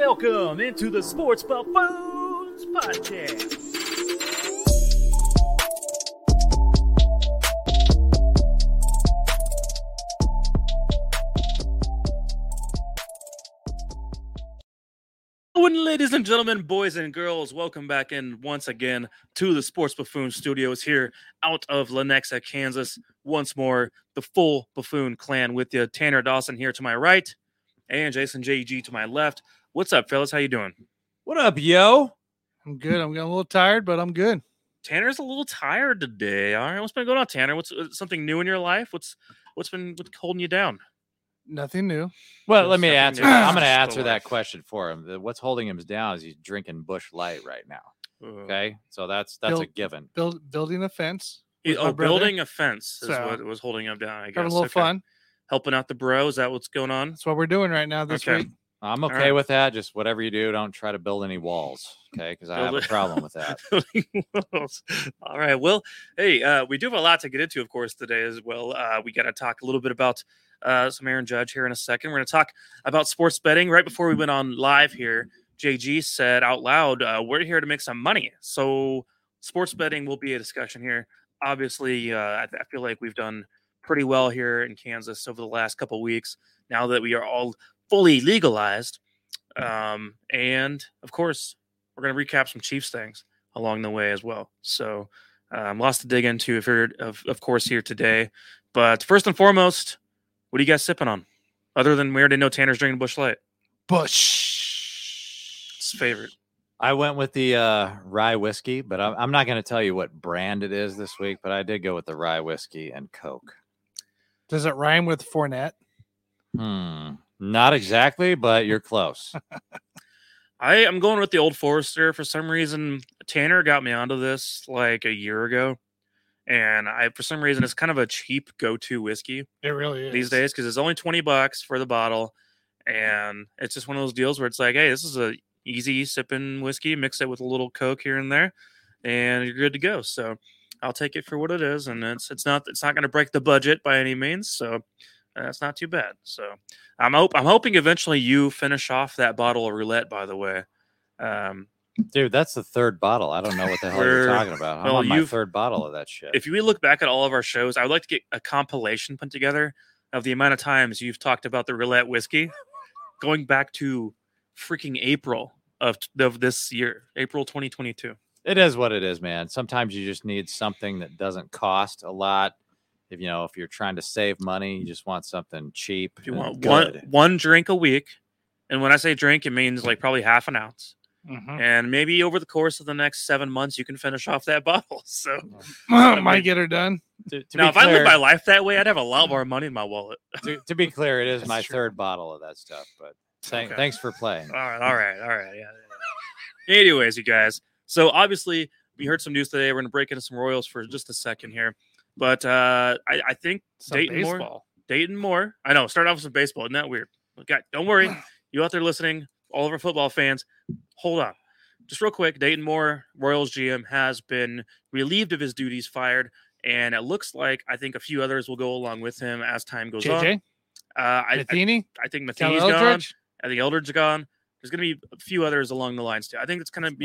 Welcome into the Sports Buffoons Podcast. Ladies and gentlemen, boys and girls, welcome back in once again to the Sports Buffoon Studios here out of Lenexa, Kansas. Once more, the full Buffoon clan with you. Tanner Dawson here to my right, and Jason JG to my left. What's up, fellas? How you doing? What up, yo? I'm good. I'm getting a little tired, but I'm good. Tanner's a little tired today. All right, what's been going on, Tanner? What's uh, something new in your life? What's what's been what's holding you down? Nothing new. Well, let me answer. that. I'm going to answer that question for him. The- What's holding him down is he's drinking Busch Light right now. Uh, Okay, so that's that's a Build- given. Build building a fence. he- with my oh, brother. building a fence is So, what was holding him down. I guess Having a little Okay. fun. helping out the bro. Is that what's going on? That's what we're doing right now this Okay. week. I'm okay right. with that. Just whatever you do, don't try to build any walls. Okay, because I have a problem with that. All right. Well, hey, uh, we do have a lot to get into, of course, today as well. Uh, we got to talk a little bit about uh, some Aaron Judge here in a second. We're going to talk about sports betting. Right before we went on live here, JG said out loud, uh, "We're here to make some money." So, sports betting will be a discussion here. Obviously, uh, I, I feel like we've done pretty well here in Kansas over the last couple weeks. Now that we are all fully legalized, um, and of course, we're going to recap some Chiefs things along the way as well. So, um, lots to dig into, if you're, of, of course, here today. But first and foremost, what are you guys sipping on? Other than we already know Tanner's drinking Busch Light. Busch. It's his favorite. I went with the uh, rye whiskey, but I'm, I'm not going to tell you what brand it is this week. But I did go with the rye whiskey and Coke. Does it rhyme with Fournette? Hmm, not exactly, but you're close. I am going with the Old Forester for some reason. Tanner got me onto this like a year ago, and I for some reason it's kind of a cheap go-to whiskey It really is. these days because it's only twenty bucks for the bottle, and it's just one of those deals where it's like, hey, this is a easy sipping whiskey. Mix it with a little Coke here and there, and you're good to go. So I'll take it for what it is, and it's it's not it's not going to break the budget by any means. So that's not too bad. So I'm hope I'm hoping eventually you finish off that bottle of roulette. By the way, um, Dude, that's the third bottle. I don't know what the hell you're talking about. I'm well, on my third bottle of that shit. if you look back at all of our shows, I would like to get a compilation put together of the amount of times you've talked about the roulette whiskey, going back to freaking April of of this year, April 2022. It is what it is, man. Sometimes you just need something that doesn't cost a lot. If you know, if you're trying to save money, you just want something cheap. If you want good. one one drink a week, and when I say drink, it means like probably half an ounce, Mhm. and maybe over the course of the next seven months, you can finish off that bottle. So Might get her done. To, to now, be if I lived my life that way, I'd have a lot more money in my wallet. to, to be clear, it is That's my true. third bottle of that stuff. But thank, Okay. thanks for playing. All right, all right, all right. Yeah. yeah. Anyways, you guys. So obviously, we heard some news today. We're gonna break into some Royals for just a second here, but uh, I, I think Some Dayton Moore. Dayton Moore. I know. Start off with some baseball. Isn't that weird? Don't worry. You out there listening, all of our football fans, hold on. Just real quick, Dayton Moore, Royals GM, has been relieved of his duties, fired, and it looks like I think a few others will go along with him as time goes on. JJ, Uh, I, I, Matheny, I think Cal Matheny's gone. Eldridge. I think Eldridge's gone. There's going to be a few others along the lines too. I think it's going to be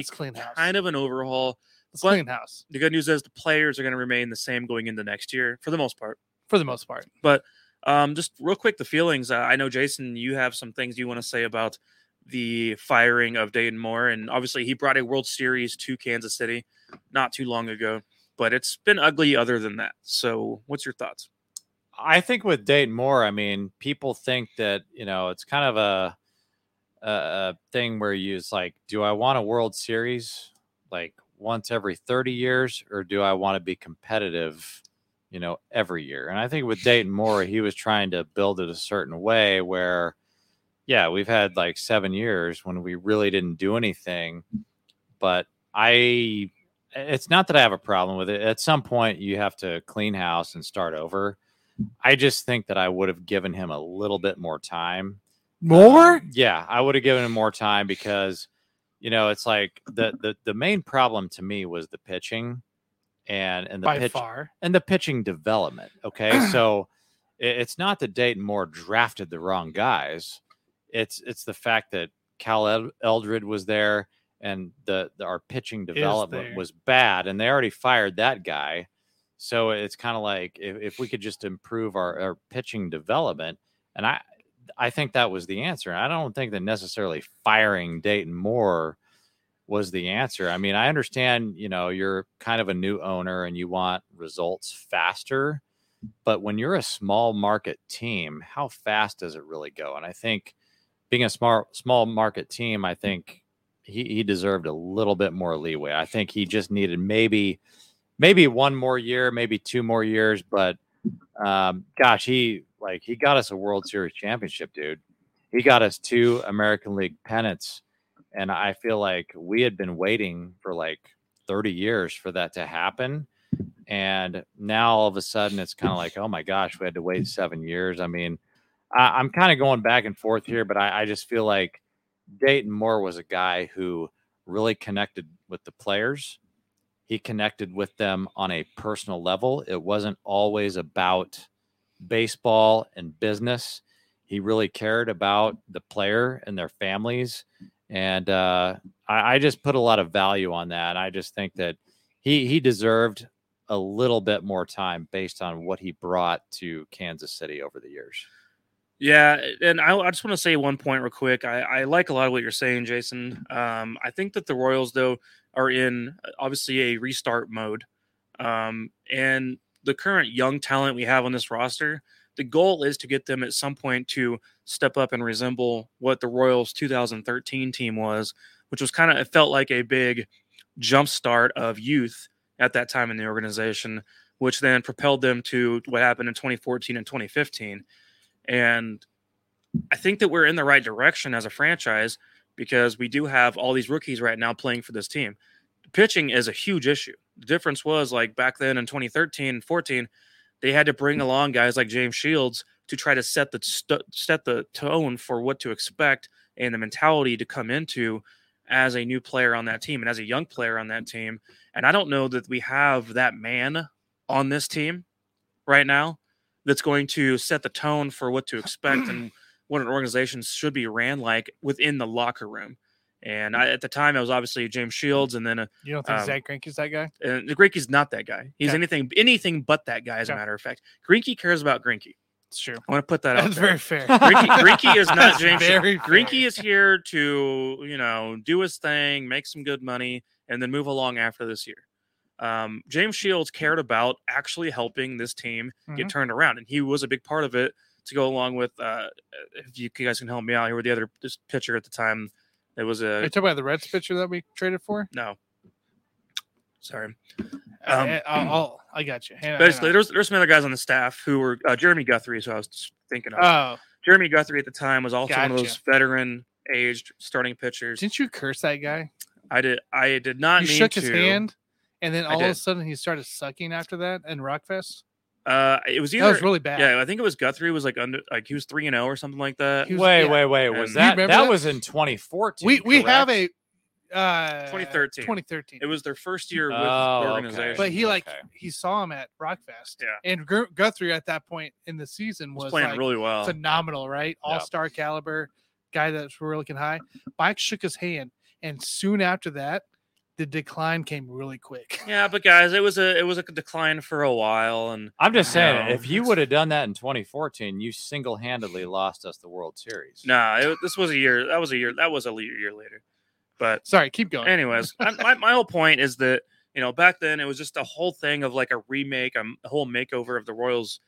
kind of an overhaul. Let's house The good news is the players are going to remain the same going into next year for the most part. for the most part. But um, just real quick, the feelings. Uh, I know Jason, you have some things you want to say about the firing of Dayton Moore, and obviously he brought a World Series to Kansas City not too long ago, but it's been ugly other than that. So, what's your thoughts? I think with Dayton Moore, I mean, people think that you know it's kind of a a, a thing where you it's like, do I want a World Series like once every thirty years, or do I want to be competitive, you know, every year? And I think with Dayton Moore, he was trying to build it a certain way where, yeah, we've had like seven years when we really didn't do anything, but I. It's not that I have a problem with it. At some point, you have to clean house and start over. I just think that I would have given him a little bit more time. More? Um, yeah, I would have given him more time because, you know, it's like the the the main problem to me was the pitching, and and the by pitch far. and the pitching development. Okay, so it, it's not that Dayton Moore drafted the wrong guys. It's it's the fact that Cal Eldred was there, and the, the our pitching development was bad, and they already fired that guy. So it's kind of like if, if we could just improve our, our pitching development, and I I think that was the answer. I don't think that necessarily firing Dayton Moore was the answer. I mean, I understand, you know, you're kind of a new owner and you want results faster, but when you're a small market team, how fast does it really go? And I think being a smart small market team, I think he, he deserved a little bit more leeway. I think he just needed maybe maybe one more year, maybe two more years, but um, gosh, he like he got us a World Series championship, dude. He got us two American League pennants, and I feel like we had been waiting for like 30 years for that to happen. And now all of a sudden, it's kind of like, oh my gosh, we had to wait seven years. I mean, I, I'm kind of going back and forth here, but I, I just feel like Dayton Moore was a guy who really connected with the players. He connected with them on a personal level. It wasn't always about baseball and business. He really cared about the player and their families. And uh, I, I just put a lot of value on that. I just think that he he deserved a little bit more time based on what he brought to Kansas City over the years. Yeah, and I, I just want to say one point real quick. I, I like a lot of what you're saying, Jason. Um, I think that the Royals, though, are in obviously a restart mode, um, and the current young talent we have on this roster. The goal is to get them at some point to step up and resemble what the Royals 2013 team was, which was kind of it felt like a big jump start of youth at that time in the organization, which then propelled them to what happened in 2014 and 2015. And I think that we're in the right direction as a franchise because we do have all these rookies right now playing for this team. Pitching is a huge issue. The difference was like back then in 2013 and 14, they had to bring along guys like James Shields to try to set the st- set the tone for what to expect and the mentality to come into as a new player on that team and as a young player on that team. And I don't know that we have that man on this team right now that's going to set the tone for what to expect and what an organization should be ran like within the locker room. And I, at the time, it was obviously James Shields, and then uh, You don't think Um, Zack Greinke's that guy? and Greinke's not that guy. He's Okay. anything anything but that guy. As a matter of fact, Greinke cares about Greinke. It's true. I want to put that out That's very fair. Greinke, is not James. very is here to you know do his thing, make some good money, and then move along after this year. Um, James Shields cared about actually helping this team get Mhm. turned around, and he was a big part of it to go along with. Uh, if you guys can help me out here, with the other this pitcher at the time, it was Are a you talking about the Reds pitcher that we traded for? no. Sorry. Uh, Um, eh, I'll, I'll- I got you. Hang Basically, there's there's some other guys on the staff who were uh, Jeremy Guthrie, so I was thinking of. Oh, Jeremy Guthrie at the time was also one of those veteran aged starting pitchers. didn't you curse that guy? I did I did not You shook to. his hand, and then all of a sudden he started sucking after that in Rockfest. Uh, it was That either was really bad. yeah, I think it was Guthrie was like under like he was three and zero or something like that. Was- wait, yeah. wait, wait. Was And- that that that? was in 2014? we we have a uh 2013. 2013. It was their first year with Oh, the okay. organization. but he like Okay. he saw him at Rockfest. Yeah. And Gur- Guthrie at that point in the season was, was, playing like really well. phenomenal, right? Yeah. All star caliber guy that's really looking high. Mike shook his hand, and soon after that, the decline came really quick. Yeah, but guys, it was a it was a decline for a while, and I'm just saying, No, if you would have done that in 2014, you single handedly lost us the World Series. nah, it, this was a year. That was a year. That was a year later. But Sorry, keep going. anyways, I, my, my whole point is that you know back then it was just a whole thing of like a remake, um, a whole makeover of the Royals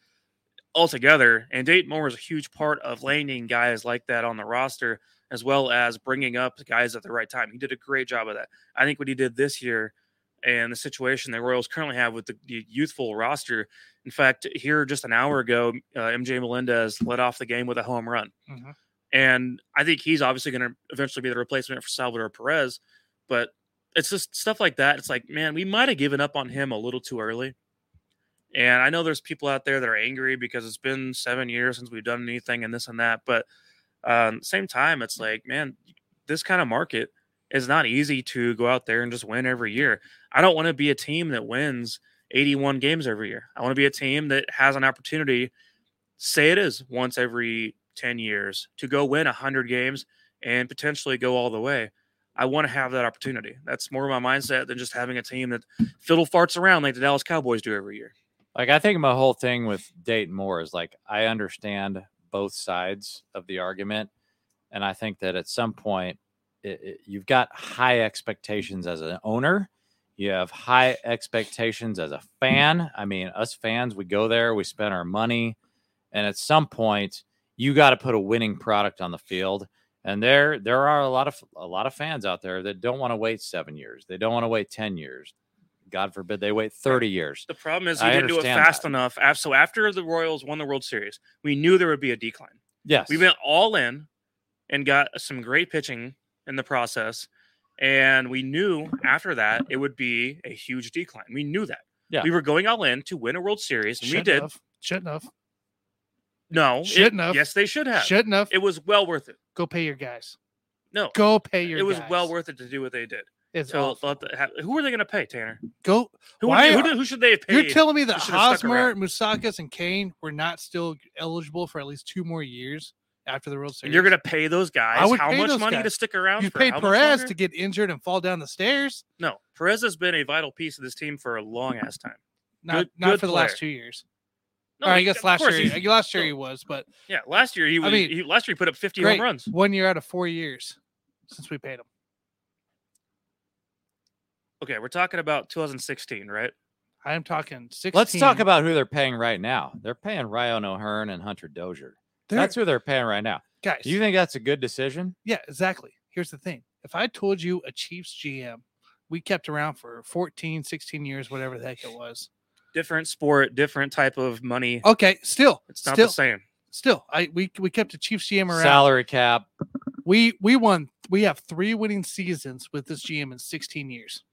altogether. And Dayton Moore was a huge part of landing guys like that on the roster, as well as bringing up guys at the right time. He did a great job of that. I think what he did this year and the situation the Royals currently have with the, the youthful roster. In fact, here just an hour ago, uh, MJ Melendez led off the game with a home run. Mhm. And I think he's obviously going to eventually be the replacement for Salvador Perez. But it's just stuff like that. It's like, man, we might have given up on him a little too early. And I know there's people out there that are angry because it's been seven years since we've done anything and this and that. But um, same time, it's like, man, this kind of market is not easy to go out there and just win every year. I don't want to be a team that wins 81 games every year. I want to be a team that has an opportunity, say it is once every 10 years, to go win 100 games and potentially go all the way. I want to have that opportunity. That's more my mindset than just having a team that fiddle farts around like the Dallas Cowboys do every year. Like I think my whole thing with Dayton Moore is like I understand both sides of the argument, and I think that at some point it, it, you've got high expectations as an owner. You have high expectations as a fan. I mean, us fans, we go there, we spend our money, and at some point, you got to put a winning product on the field. And there, there are a lot of a lot of fans out there that don't want to wait seven years. They don't want to wait ten years. God forbid they wait 30 years. The problem is we I didn't do it fast that. enough. So after the Royals won the World Series, we knew there would be a decline. Yes. We went all in and got some great pitching in the process. And we knew after that it would be a huge decline. We knew that. Yeah. We were going all in to win a World Series, and we Shouldn't did. Have. Shouldn't have. No, it- Shouldn't have. Yes, they should have. Shouldn't have. It was well worth it. Go pay your guys. No, Go pay your. it was guys. well worth it to do what they did. It's So the, who are they going to pay, Tanner? go. Who, Why they- who, who should they have paid? You're telling me that Hosmer? Moustakas, and Cain were not still eligible for at least two more years after the World Series? and you're going to pay those guys would how pay much money to stick around? You paid Perez to get injured and fall down the stairs. No, Perez has been a vital piece of this team for a long ass time. Not Good- not good for the player. last two years. No, or I guess last year. he's- Last year he was, but Yeah, last year he was. mean, he, last year he put up 50 great. home runs. one year out of four years since we paid him. Okay, we're talking about 2016, right? I am talking 16. Let's talk about who they're paying right now. They're paying Ryan O'Hearn and Hunter Dozier. They're- That's who they're paying right now. guys. Do you think that's a good decision? Yeah, exactly. Here's the thing. If I told you a Chiefs GM we kept around for 14, 16 years, whatever the heck it was. Different sport, different type of money. Okay, still, It's not still, the same. still, I we we kept a Chiefs GM around. Salary cap. We we won. We have three winning seasons with this GM in 16 years.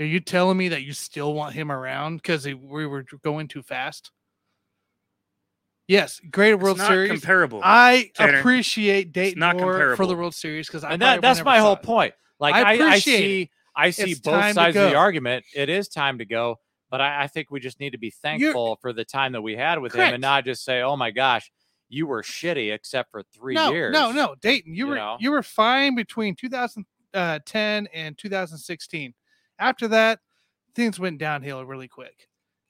Are you telling me that you still want him around because we were going too fast? Yes, great It's World not Series. comparable. I Tanner. appreciate Dayton not more for the. World Series because I that, that's my whole it. point. Like I I, I, appreciate see I see It's both time to sides of the go. argument. It is time to go, but I, I think we just need to be thankful for the time that we had with him and not just say, "Oh my gosh, you were shitty except for three no, years." No, no, Dayton, you, you were know? you were fine between 2010 uh, and 2016. After that, things went downhill really quick.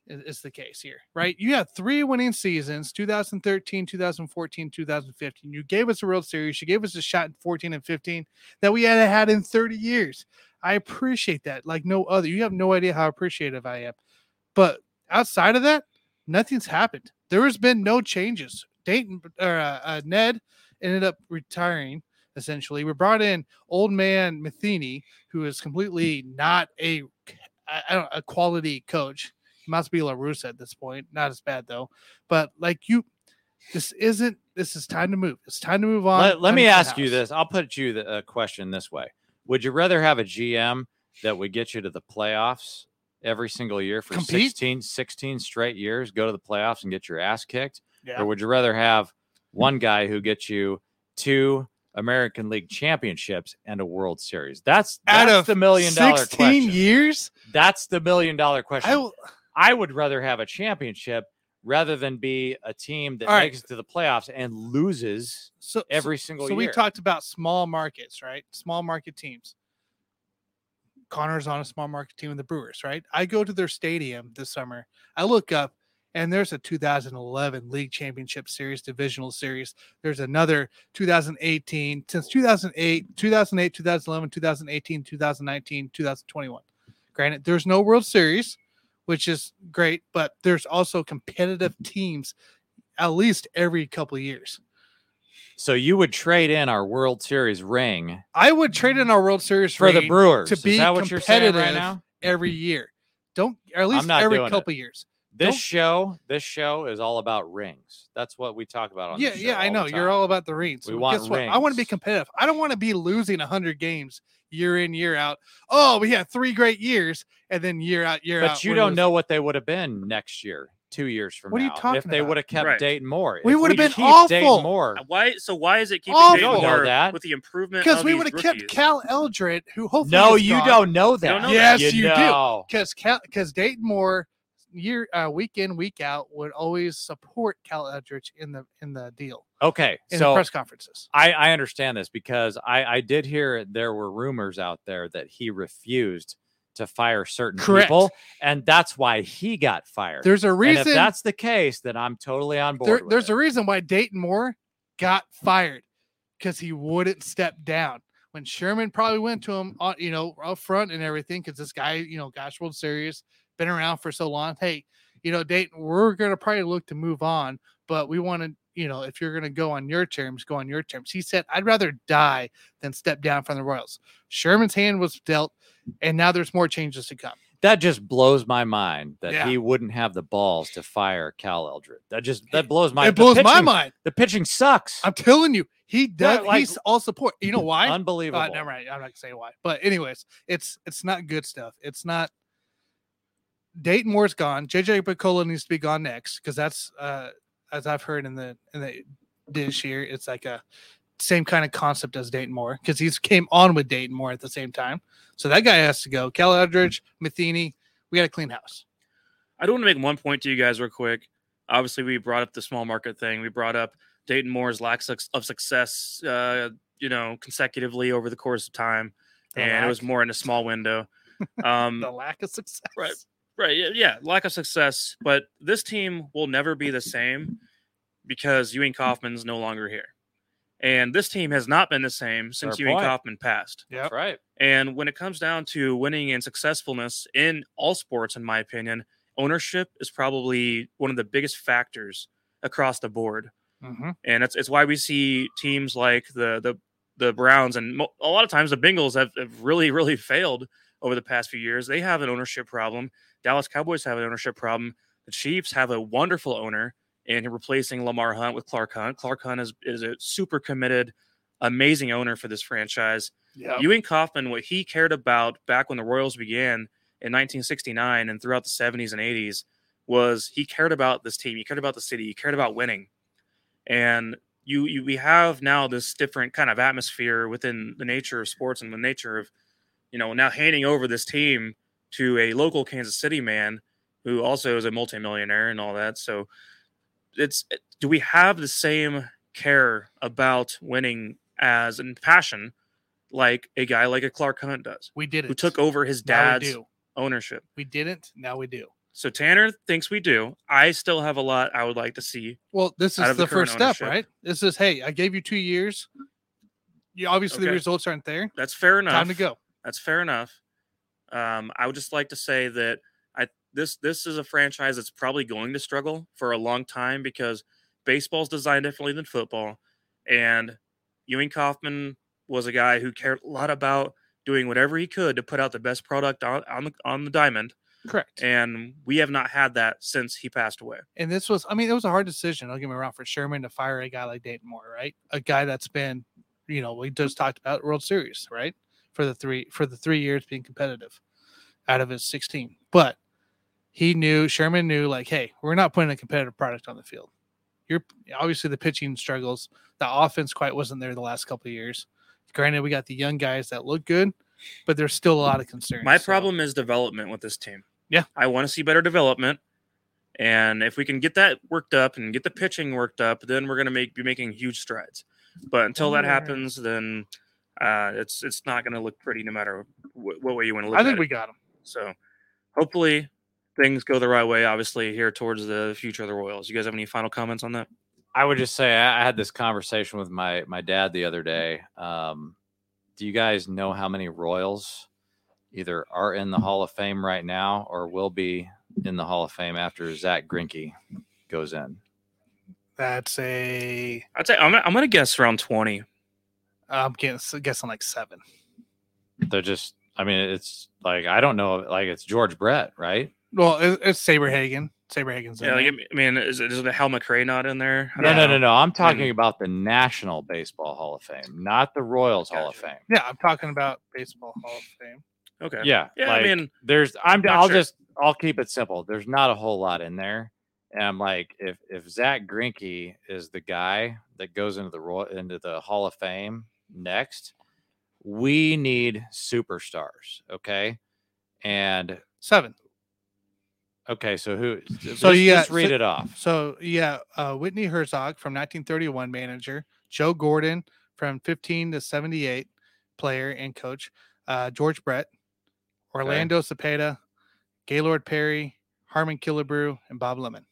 Is, is the case here, right? You had three winning seasons: 2013, 2014, 2015. You gave us a World Series. You gave us a shot in 14 and 15 that we hadn't had in 30 years. I appreciate that, like no other. You have no idea how appreciative I am. But outside of that, nothing's happened. There has been no changes. Dayton or uh, uh, Ned ended up retiring. Essentially, we brought in old man Matheny, who is completely not a I I don't a quality coach. He must be La Larusa at this point. Not as bad though, but like you, this isn't. This is time to move. It's time to move on. Let, let me ask you this. I'll put you the uh, question this way: Would you rather have a GM that would get you to the playoffs every single year for Compete? 16, 16 straight years, go to the playoffs and get your ass kicked, Yeah. or would you rather have one guy who gets you two American League championships and a World Series? That's Out that's of the million dollar 16 question. years, That's the million dollar question. I would rather have a championship rather than be a team that right. makes it to the playoffs and loses So every single so year. So we talked about small markets, right? Small market teams. Connor's on a small market team with the Brewers, right? I go to their stadium this summer. I look up and there's a 2011 League Championship Series divisional series. There's another 2018 since 2008, 2008, 2011, 2018, 2019, 2021. Granted, there's no World Series, which is great, but there's also competitive teams at least every couple of years. So you would trade in our World Series ring I would trade in our World Series for the Brewers. to be Is that what you're saying right competitive now? every year. Don't or at least every it. couple years. This Don't- show, this show is all about rings. That's what we talk about on Yeah, show yeah, I know. You're all about the rings. We want Guess what? I want to be competitive. I don't want to be losing 100 games year in, year out. Oh, we had three great years, and then year out, year out. But you we're don't losing. know what they would have been next year, two years from What are you now. if they about? would have kept Right. Dayton Moore. We would have been keep awful. Dayton Moore. Uh, Why? So why is it keeping Awful. Dayton You don't know Moore that. with the improvement? because of we these would have kept rookies? Cal Eldred, who hopefully No, is you gone. don't know that. don't know Yes, you, you do. know. because because Dayton Moore year, uh, week in, week out, would always support Cal Eldridge in the in the deal Okay, in so press conferences. I, I understand this because I, I did hear there were rumors out there that he refused to fire certain Correct. people, and that's why he got fired. There's a and reason. if that's the case, then I'm totally on board. there, with there's it. a reason why Dayton Moore got fired because he wouldn't step down. When Sherman probably went to him, on, you know, up front and everything, because this guy, you know, gosh, World Series, been around for so long. Hey, you know, Dayton, we're gonna probably look to move on, but we want to, you know, if you're gonna go on your terms, go on your terms. He said, I'd rather die than step down from the Royals. Sherman's hand was dealt, and now there's more changes to come. that just blows my mind that Yeah. he wouldn't have the balls to fire Cal Eldred. That just that blows my it blows the my mind. The pitching sucks. I'm telling you, he does. like- he's all support. You know why? Unbelievable. Uh, never mind. I'm not gonna say why. But anyways, it's it's not good stuff. It's not. Dayton Moore's gone. JJ Picollo needs to be gone next because that's uh as I've heard in the in the dish here. It's like a same kind of concept as Dayton Moore because he's came on with Dayton Moore at the same time. So that guy has to go. Cal Eldridge, Matheny, we got a clean house. I do want to make one point to you guys real quick. Obviously, we brought up the small market thing. We brought up Dayton Moore's lack of success, uh, you know, consecutively over the course of time, The and it was more in a small window. Um, the lack of success. Right. Right. Yeah, yeah. Lack of success. But this team will never be the same because Ewing Kauffman's no longer here. And this team has not been the same since Fair Ewing point. Kauffman passed. Yep. That's right. And when it comes down to winning and successfulness in all sports, in my opinion, ownership is probably one of the biggest factors across the board. Mhm. And it's, it's why we see teams like the the the Browns and mo- a lot of times the Bengals have, have really really failed over the past few years. They have an ownership problem. Dallas Cowboys have an ownership problem. The Chiefs have a wonderful owner in replacing Lamar Hunt with Clark Hunt. Clark Hunt is, is a super committed, amazing owner for this franchise. Yep. Ewing Kauffman, what he cared about back when the Royals began in 1969 and throughout the 70s and 80s was he cared about this team. He cared about the city. He cared about winning. And you, you we have now this different kind of atmosphere within the nature of sports and the nature of, you know, now handing over this team to a local Kansas City man who also is a multimillionaire and all that. So it's do we have the same care about winning as and passion like a guy like a Clark Hunt does, we did it. who took over his Now we dad's do. ownership. We didn't. Now we do. So Tanner thinks we do. I still have a lot I would like to see. Well, this is the the, first step, ownership. right? This is hey, I gave you two years. You obviously the results aren't there. That's fair enough. Time to go. That's fair enough. Um, I would just like to say that I this this is a franchise that's probably going to struggle for a long time because baseball's designed differently than football, and Ewing Kauffman was a guy who cared a lot about doing whatever he could to put out the best product on, on the on the diamond, Correct. and we have not had that since he passed away. And this was, I mean, it was a hard decision. Don't get me wrong for Sherman to fire a guy like Dayton Moore, right? A guy that's been, you know, we just talked about World Series, right? For the three for the three years being competitive out of his 16. But he knew Sherman knew like, hey, we're not putting a competitive product on the field. You're obviously the pitching struggles. The offense quite wasn't there the last couple of years. Granted, we got the young guys that look good, but there's still a lot of concerns. My So, problem is development with this team. Yeah. I want to see better development. And if we can get that worked up and get the pitching worked up, then we're going to make be making huge strides. But until that happens, then uh, it's it's not going to look pretty no matter wh- what way you want to look I at think it. we got him. So hopefully things go the right way. Obviously, here towards the future of the Royals. You guys have any final comments on that? I would just say I I had this conversation with my my dad the other day. Um, do you guys know how many Royals either are in the Hall of Fame right now or will be in the Hall of Fame after Zack Greinke goes in? That's a I'd say I'm, I'm going to guess around 20. I'm guessing, guessing like seven. They're just, I mean, it's like I don't know, like it's George Brett, right? Well, it, it's Saberhagen. Saberhagen's in Yeah, like, there. I mean, is, is the Hal McRae not in there? No, no, no, no. I'm talking And- about the National Baseball Hall of Fame, not the Royals Hall of Fame. yeah, I'm talking about baseball Hall of Fame. Okay. Yeah, Yeah, like, I mean, there's I'm. I'll sure. just I'll keep it simple. There's not a whole lot in there. And I'm like, if if Zack Greinke is the guy that goes into the Roy into the Hall of Fame next, we need superstars. Okay. And Seven. Okay, so who? So So you you got- just read so- it off. So yeah, uh, Whitey Herzog from 1931 manager, Joe Gordon from 15 to 78 player and coach, uh, George Brett, Orlando Cepeda, Gaylord Perry, Harmon Killebrew, and Bob Lemon.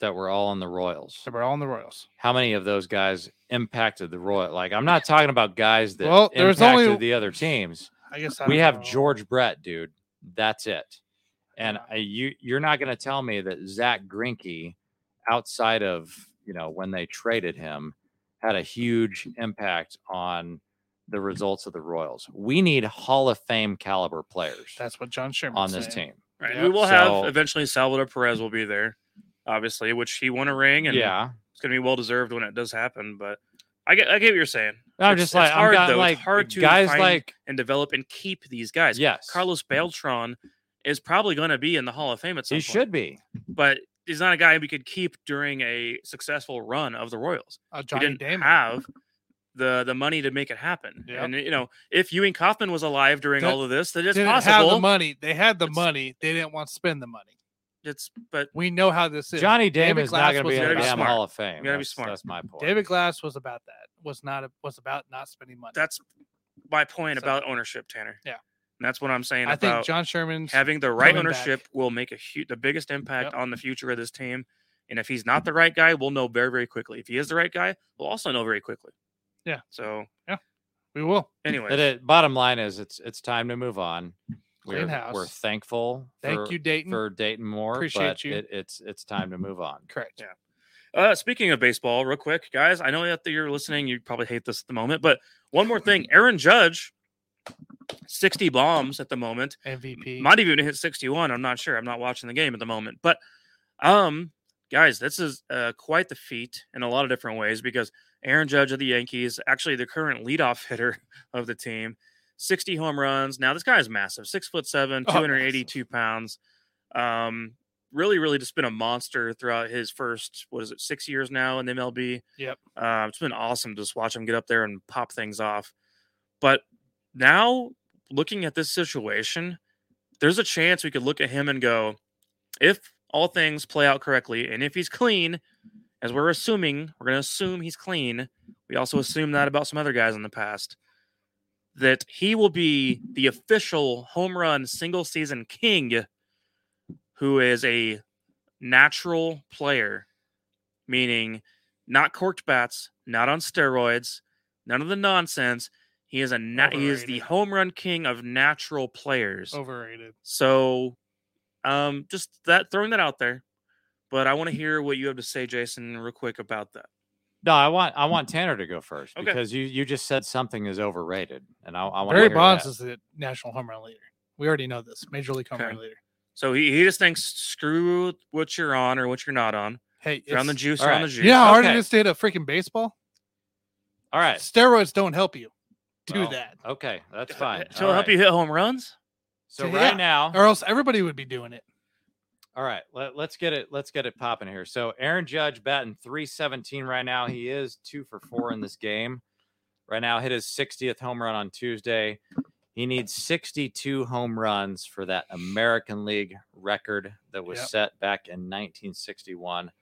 That we're all in the Royals. So we're all in the Royals. How many of those guys impacted the Royal? Like, I'm not talking about guys that Well, there's impacted only- the other teams. I guess I we have know. George Brett, dude. That's it. And Yeah. I, you you're not going to tell me that Zack Greinke, outside of you know when they traded him, had a huge impact on the results of the Royals. We need Hall of Fame caliber players That's what John Sherman on this team. Right. Yep. We will So- have eventually Salvador Perez will be there, obviously, which he won a ring and Yeah, it's gonna be well deserved when it does happen. But I get I get what you're saying. I'm It's- just like it's hard I'm got, though. like it's hard to guys find like and develop and keep these guys. yes, Carlos Beltran is probably going to be in the Hall of Fame at some he point. should be. but he's not a guy we could keep during a successful run of the Royals. Uh, we didn't Damon. have the the money to make it happen. Yep. And you know, if Ewing Kauffman was alive during That all of this, then it's didn't have the money. They had the It's- money. They didn't want to spend the money. It's but We know how this is. Johnny David Damon's Glass not going to be in the damn smart. Hall of Fame. You gotta be That's- smart. That's my point. David Glass was about that. Was not a, was about not spending money. that's my point So- about ownership, Tanner. Yeah. And that's what I'm saying I think about John Sherman's having the right coming back. ownership will make a huge the biggest impact Yep. on the future of this team. And if he's not the right guy, we'll know very, very quickly. If he is the right guy, we'll also know very quickly. Yeah. So yeah. we will. anyway. But it, bottom line is, it's it's time to move on. Clean We're, house. we're thankful. Thank for, you, Dayton. for Dayton Moore. Appreciate but you. It, it's it's time to move on. Correct. Yeah. Uh, speaking of baseball, real quick, guys, I know that you're listening. You probably hate this at the moment, but one more thing: Aaron Judge, sixty bombs at the moment. MVP. Might even hit sixty-one. I'm not sure. I'm not watching the game at the moment, but um, guys, this is uh, quite the feat in a lot of different ways because Aaron Judge of the Yankees, actually the current leadoff hitter of the team, sixty home runs. Now this guy is massive, six foot seven, Oh, two hundred eighty-two pounds. Um, really, really just been a monster throughout his first, what is it, six years now in the MLB. Yep. Uh, it's been awesome to just watch him get up there and pop things off. But now, looking at this situation, there's a chance we could look at him and go, if all things play out correctly, and if he's clean, as we're assuming, we're going to assume he's clean. We also assume that about some other guys in the past, that he will be the official home run single season king who is a natural player, meaning not corked bats, not on steroids, none of the nonsense. He is a na- he is the home run king of natural players. Overrated. So, um, just that throwing that out there. But I want to hear what you have to say, Jason, real quick about that. No, I want I want Tanner to go first Okay. because you you just said something is overrated, and I, I want Barry to Bonds that. is the national home run leader. We already know this. Major League home Okay. run leader. So he, he just thinks screw what you're on or what you're not on. Hey, If you're on the juice, all you're on the juice. you know how hard Okay. it is to hit a freaking baseball? All right. Steroids don't help you do Well, that. Okay, that's fine. So All help right. you hit home runs. So Yeah. right now, Or else everybody would be doing it. All right, let, us get it. Let's get it popping here. So Aaron Judge batting 317 right now. He is two for four in this game. Right now, hit his 60th home run on Tuesday. He needs 62 home runs for that American League record that was Yep. set back in 1961.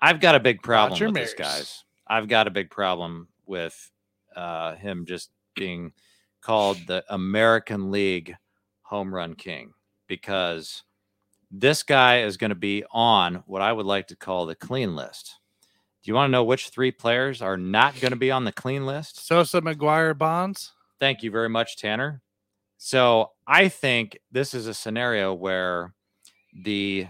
I've got a big problem with this, guys. I've got a big problem with uh, him just being called the American League home run king because this guy is going to be on what I would like to call the clean list. Do you want to know which three players are not going to be on the clean list? Sosa, McGwire, Bonds. Thank you very much, Tanner. So I think this is a scenario where the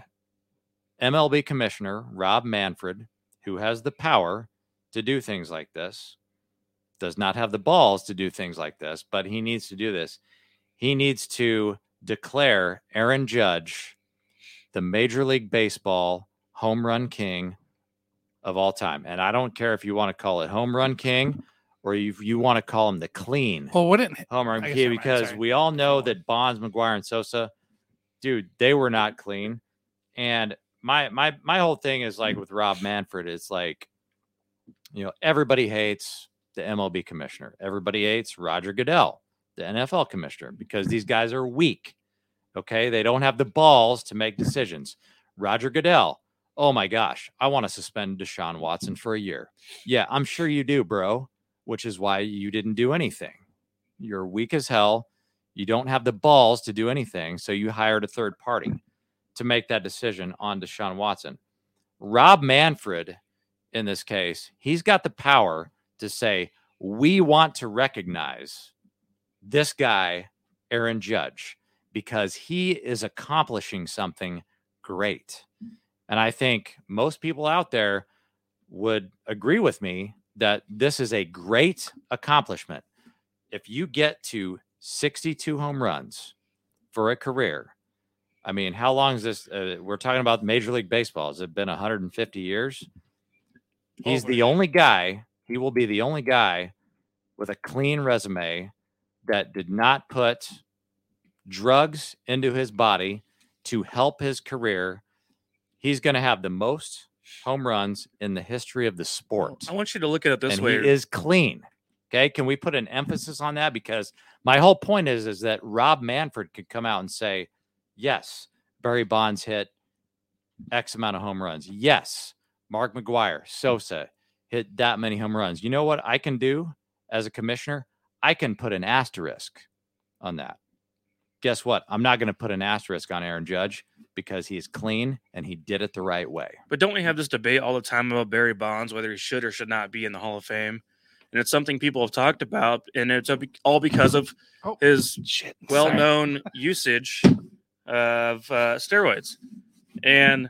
MLB commissioner, Rob Manfred, who has the power to do things like this, does not have the balls to do things like this, but he needs to do this. He needs to declare Aaron Judge the Major League Baseball home run king of all time. And I don't care if you want to call it home run king or you, you want to call him the clean Well, wouldn't home run king because we all know that Bonds, McGwire, and Sosa, dude, they were not clean. And my my my whole thing is like with Rob Manfred, it's like, you know, everybody hates the MLB commissioner. Everybody hates Roger Goodell, the NFL commissioner, because these guys are weak. Okay. They don't have the balls to make decisions. Roger Goodell. Oh my gosh. I want to suspend Deshaun Watson for a year. Yeah, I'm sure you do, bro, which is why you didn't do anything. You're weak as hell. You don't have the balls to do anything. So you hired a third party to make that decision on Deshaun Watson. Rob Manfred, in this case, he's got the power to say, we want to recognize this guy, Aaron Judge, because he is accomplishing something great. And I think most people out there would agree with me that this is a great accomplishment. If you get to 62 home runs for a career, I mean, how long is this? Uh, we're talking about Major League Baseball. Has it been 150 years? He's the only guy, he will be the only guy with a clean resume that did not put drugs into his body to help his career. He's going to have the most home runs in the history of the sport. I want you to look at it this and way. he is clean. Okay. Can we put an emphasis on that? Because my whole point is, is that Rob Manfred could come out and say, yes, Barry Bonds hit X amount of home runs. Yes, Mark McGwire, Sosa hit that many home runs. You know what I can do as a commissioner? I can put an asterisk on that. Guess what? I'm not going to put an asterisk on Aaron Judge because he's clean and he did it the right way. But don't we have this debate all the time about Barry Bonds, whether he should or should not be in the Hall of Fame? And it's something people have talked about, and it's all because of Oh, his shit. well known usage of uh, steroids. And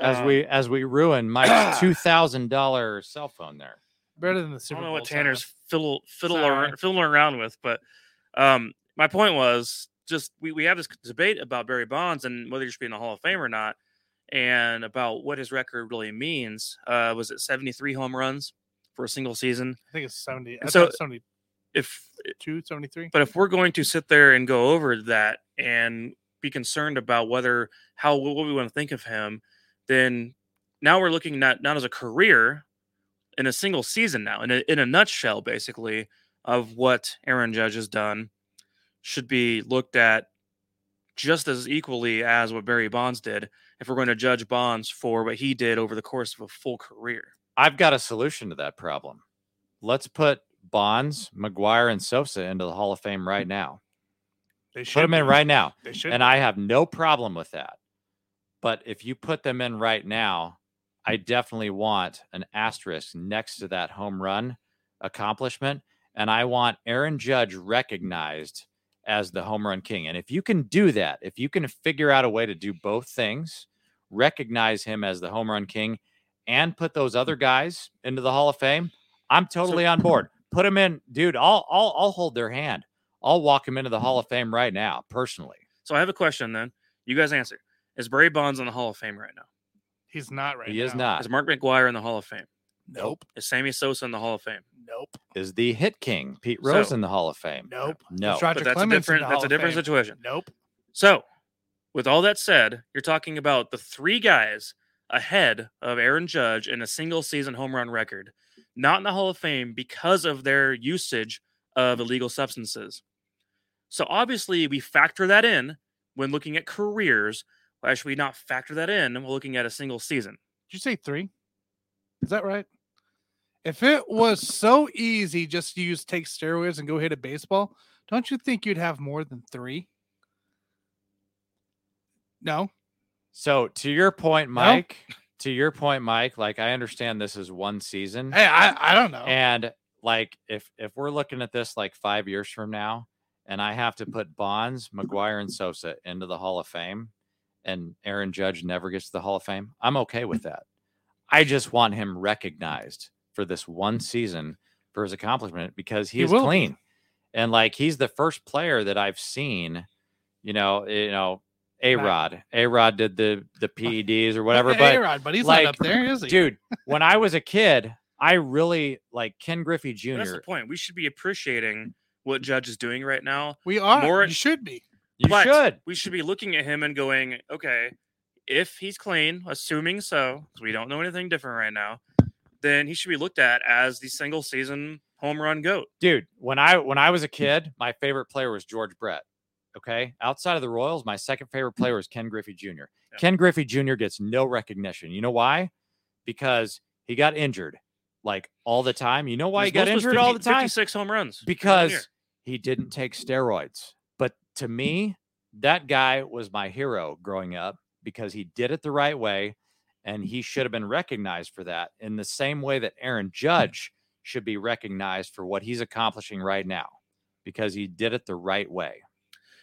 As uh, we as we ruin Mike's two thousand dollar cell phone there. Better than the I don't know Bowl. what Tanner's fiddle fiddle Sorry. around, fiddling around with, but um, my point was just we, we have this debate about Barry Bonds and whether he should be in the Hall of Fame or not, and about what his record really means. Uh, was it 73 home runs for a single season? I think it's 70. I so, so- 72, If 73. but if we're going to sit there and go over that and be concerned about whether how what we want to think of him, then now we're looking not not as a career in a single season now in a, in a nutshell basically of what Aaron Judge has done should be looked at just as equally as what Barry Bonds did if we're going to judge Bonds for what he did over the course of a full career. I've got a solution to that problem. Let's put Bonds, McGwire, and Sosa into the Hall of Fame right now. They should Put them in right now. They should. And I have no problem with that. But if you put them in right now, I definitely want an asterisk next to that home run accomplishment. And I want Aaron Judge recognized as the home run king. And if you can do that, if you can figure out a way to do both things, recognize him as the home run king and put those other guys into the Hall of Fame, I'm totally on board. Put them in, dude. I'll I'll I'll hold their hand. I'll walk him into the Hall of Fame right now, personally. So I have a question then. You guys answer. Is Barry Bonds in the Hall of Fame right now? He's not right he is now. not. Is Mark McGwire in the Hall of Fame? Nope. Is Sammy Sosa in the Hall of Fame? Nope. Is the hit king Pete Rose So- in the Hall of Fame? Nope. No. It's Roger but that's Clemens a in different the that's Hall a of different Fame. situation. Nope. So, with all that said, you're talking about the three guys ahead of Aaron Judge in a single season home run record, not in the Hall of Fame because of their usage of illegal substances. So obviously, we factor that in when looking at careers. Why should we not factor that in when looking at a single season? Did you say three? Is that right? If it was so easy just to use take steroids and go hit a baseball, don't you think you'd have more than three? No. So to your point, Mike, to your point, Mike, like I understand this is one season. Hey, I, I don't know. And like if if we're looking at this like five years from now, and I have to put Bonds, McGwire, and Sosa into the Hall of Fame, and Aaron Judge never gets to the Hall of Fame, I'm okay with that. I just want him recognized for this one season for his accomplishment because he, He is clean. And like he's the first player that I've seen, you know, eh, you know, A Rod. A Rod did the the PEDs or whatever. But A-Rod, but he's like, not up there, is he? dude, when I was a kid, I really like Ken Griffey Jr. But That's the point. We should be appreciating what Judge is doing right now. we are. more- you should be. You should. We should be looking at him and going, okay, if he's clean, assuming so, because we mm-hmm. don't know anything different right now, then he should be looked at as the single season home run goat. Dude, when I when I was a kid, my favorite player was George Brett. Okay. Outside of the Royals, my second favorite player is Ken Griffey Jr. Yeah. Ken Griffey Jr. gets no recognition. You know why? Because he got injured like all the time. You know why he got injured all the time? 56 home runs. Because he didn't take steroids. But to me, that guy was my hero growing up because he did it the right way and mm. he should have been recognized for that in the same way that Aaron Judge should be recognized for what he's accomplishing right now because he did it the right way.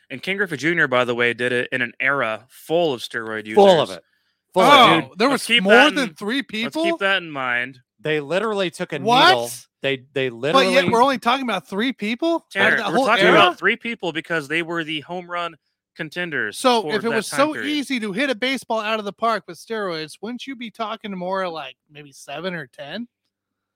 And Ken Griffey Jr., by the way, did it in an era full of steroid users. Full of it. Full oh, of it, dude. there let's was more that than in- three Let's people. keep that in mind. They literally took a What? needle. They they literally. but yet we're only talking about three people. out Tanner, we're talking era? about three people because they were the home run contenders. So for if it was so period. easy to hit a baseball out of the park with steroids, wouldn't you be talking more like maybe seven or ten?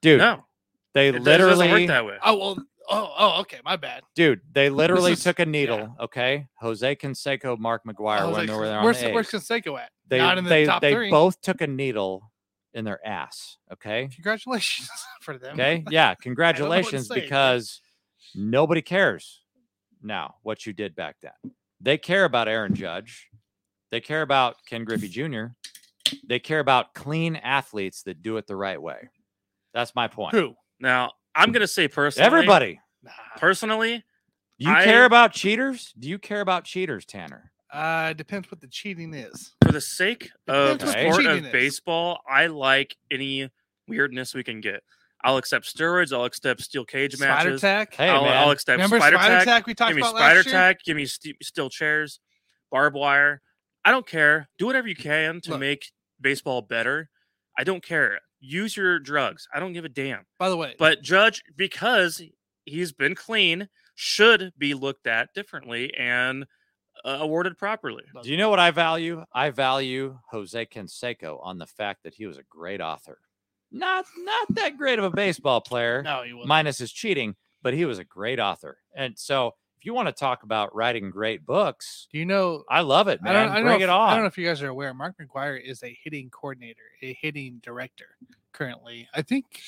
dude, no, they it, it doesn't work literally that way. Oh well. Oh, oh, okay. My bad. dude, they literally is- took a needle, okay? Jose Canseco, Mark oh, McGwire I when like, they were there on where's the where's A's. Canseco at? They Not in the they top they three. both took a needle in their ass, okay? Congratulations for them. Okay? Yeah, congratulations say. because nobody cares now what you did back then. They care about Aaron Judge. They care about Ken Griffey Jr. They care about clean athletes that do it the right way. That's my point. Who? Now, I'm going to say personally, Everybody. Personally, You I- care about cheaters? Do you care about cheaters, Tanner? Uh, depends what the cheating is. for the sake of Depends the the sport cheating of is. baseball, I like any weirdness we can get. I'll accept steroids. I'll accept steel cage Spider matches. tack. Hey, I'll, man. I'll accept Remember spider spider tack. tack we talked Give me about spider last year? tack. Give me st- steel chairs, barbed wire. I don't care. Do whatever you can to Look. make baseball better. I don't care. Use your drugs. I don't give a damn. By the way, But Judge, because he's been clean, should be looked at differently and uh, awarded properly. Do you know what I value? I value Jose Canseco on the fact that he was a great author. Not not that great of a baseball player, no, he wasn't. minus his cheating, but he was a great author. And so if you want to talk about writing great books, Do you know? I love it, man. I don't, I don't Bring know it if, I don't know if you guys are aware. Mark McGwire is a hitting coordinator, a hitting director currently. I think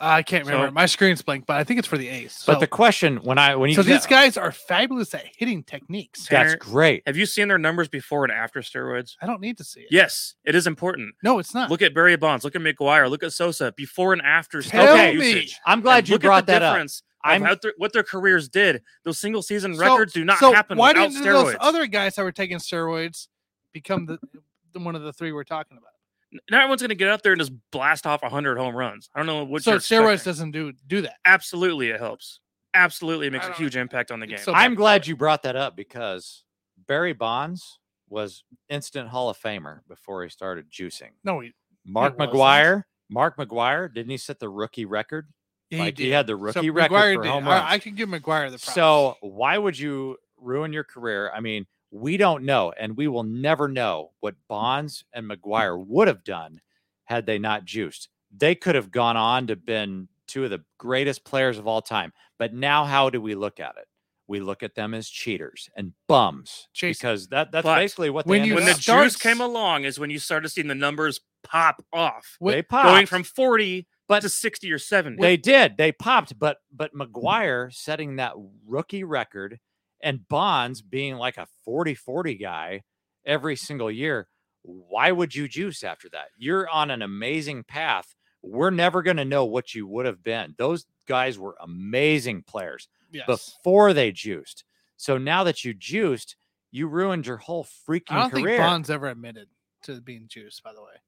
I can't remember. So- My screen's blank, but I think it's for the A's. But the question when I when you so get- these guys are fabulous at hitting techniques. that's great. Have you seen their numbers before and after steroids? I don't need to see it. Yes, it is important. No, it's not. Look at Barry Bonds. Look at McGwire. Look at Sosa before and after Tell steroid me. usage. I'm glad And you look brought at the that up. difference of I'm- how their- what their careers did. Those single season So- records do not so happen why without didn't steroids. those other guys that were taking steroids become the, the one of the three we're talking about? Not everyone's going to get up there and just blast off 100 home runs. I don't know what so you're steroids expecting. doesn't do do that. Absolutely, it helps. Absolutely, it makes a don't- huge impact on the game. so I'm glad you brought that up because Barry Bonds was instant Hall of Famer before he started juicing. No, he, Mark wasn't. McGwire, Mark McGwire, didn't he set the rookie record? he like he did. had the So rookie record McGwire for did. home I- runs. I, can give McGwire the props. So why would you ruin your career? I mean, we don't know, and we will never know what mm. Bonds and McGwire would have done had they not juiced. They could have gone on to been two of the greatest players of all time. But now, how do we look at it? We look at them as cheaters and bums Jason, because that that's basically what when they you ended when the starts- juice came along is when you started seeing the numbers pop off, Wh- they popped. going from 40 But- to 60 or 70. They did. They popped, but but mm. McGwire setting that rookie record and Bonds being like a 40-40 guy every single year. Why would you juice after that? You're on an amazing path. We're never going to know what you would have been. Those guys were amazing players yes. before they juiced. So now that you juiced, you ruined your whole freaking I don't career. think Bonds ever admitted to being juiced. By the way,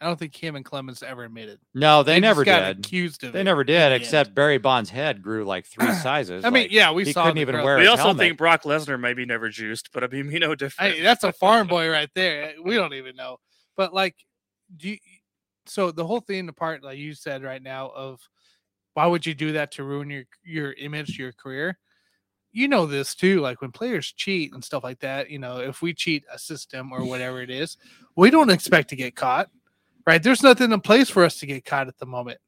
I don't think him and Clemens ever admitted. no, they, just never got did. Accused of They it never in the did, end. except Barry Bonds' head grew like three sizes. I mean, like, yeah, we he saw couldn't even growth. wear we his also helmet. think Brock Lesnar maybe never juiced, but I mean, we know different. Hey, that's a farm boy right there. Eh, we don't even know. But like, do you, so the whole thing, the part like you said right now of why would you do that to ruin your your image, your career? You know this too. Like when players cheat and stuff like that. You know, if we cheat a system or whatever it is, we don't expect to get caught, right? There's nothing in place for us to get caught at the moment.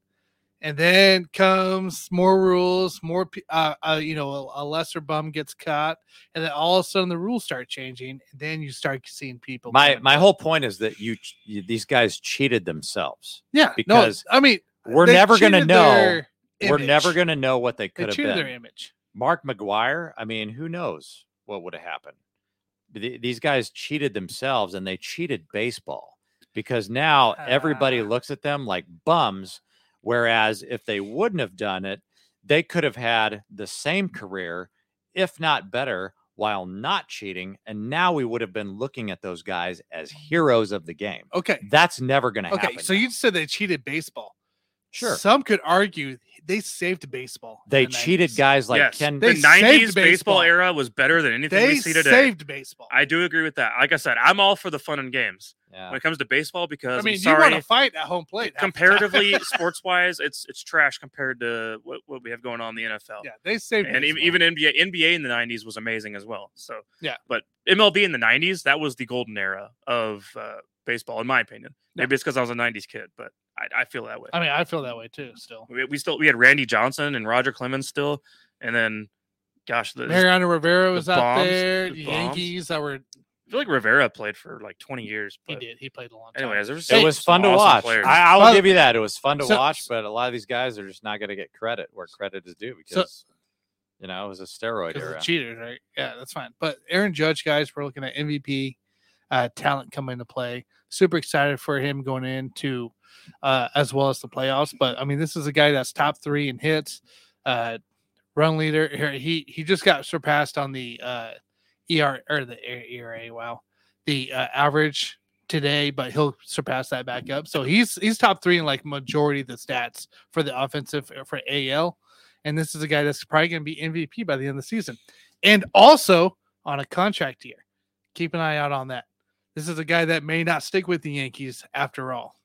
And then comes more rules, more, uh, uh, you know, a, a lesser bum gets caught, and then all of a sudden the rules start changing, and then you start seeing people. my my whole point is that you, you these guys cheated themselves. yeah, because no, I mean, We're never going to know. We're never going to know what they They could have been. their image. Mark McGwire, I mean, who knows what would have happened? Th- These guys cheated themselves and they cheated baseball because now everybody Ah. looks at them like bums. Whereas if they wouldn't have done it, they could have had the same career, if not better, while not cheating. And now we would have been looking at those guys as heroes of the game. Okay. That's never going to Okay. happen. So now. you said they cheated baseball. Sure. Some could argue they saved baseball. they the cheated 90s. guys like yes, Ken. They the saved '90s baseball. baseball. era was better than anything They we see today. saved baseball. I do agree with that. Like I said, I'm all for the fun and games yeah. when it comes to baseball because I mean, I'm you sorry, want to fight at home plate. half the time. comparatively, sports wise, it's it's trash compared to what, what we have going on in the NFL. yeah, they saved. and even, baseball. even NBA NBA in the '90s was amazing as well. So Yeah. but MLB in the '90s that was the golden era of uh, baseball, in my opinion. Yeah. Maybe it's because I was a '90s kid, but I, I feel that way. I mean, I feel that way too. Still, we, we still we had Randy Johnson and Roger Clemens still, and then, gosh, the, Mariano Rivera was out bombs, there. the The bombs. Yankees that were feel like Rivera played for like 20 years. he did. He played a long time. anyways, there was it was fun to awesome watch. players. I, I will By give you that. It was fun to So- watch, but a lot of these guys are just not going to get credit where credit is due because you know it was a steroid because era. of cheaters, right? Yeah, that's fine. But Aaron Judge, guys, we're looking at MVP uh, talent coming into play. Super excited for him going into uh, as well as the playoffs. But I mean, this is a guy that's top three in hits, uh, run leader. Here, He he just got surpassed on the uh, ER or the ERA. Wow, the uh, average today, but he'll surpass that back up. So he's he's top three in like majority of the stats for the offensive uh, for AL. And this is a guy that's probably going to be MVP by the end of the season, and also on a contract year. Keep an eye out on that. This is a guy that may not stick with the Yankees after all.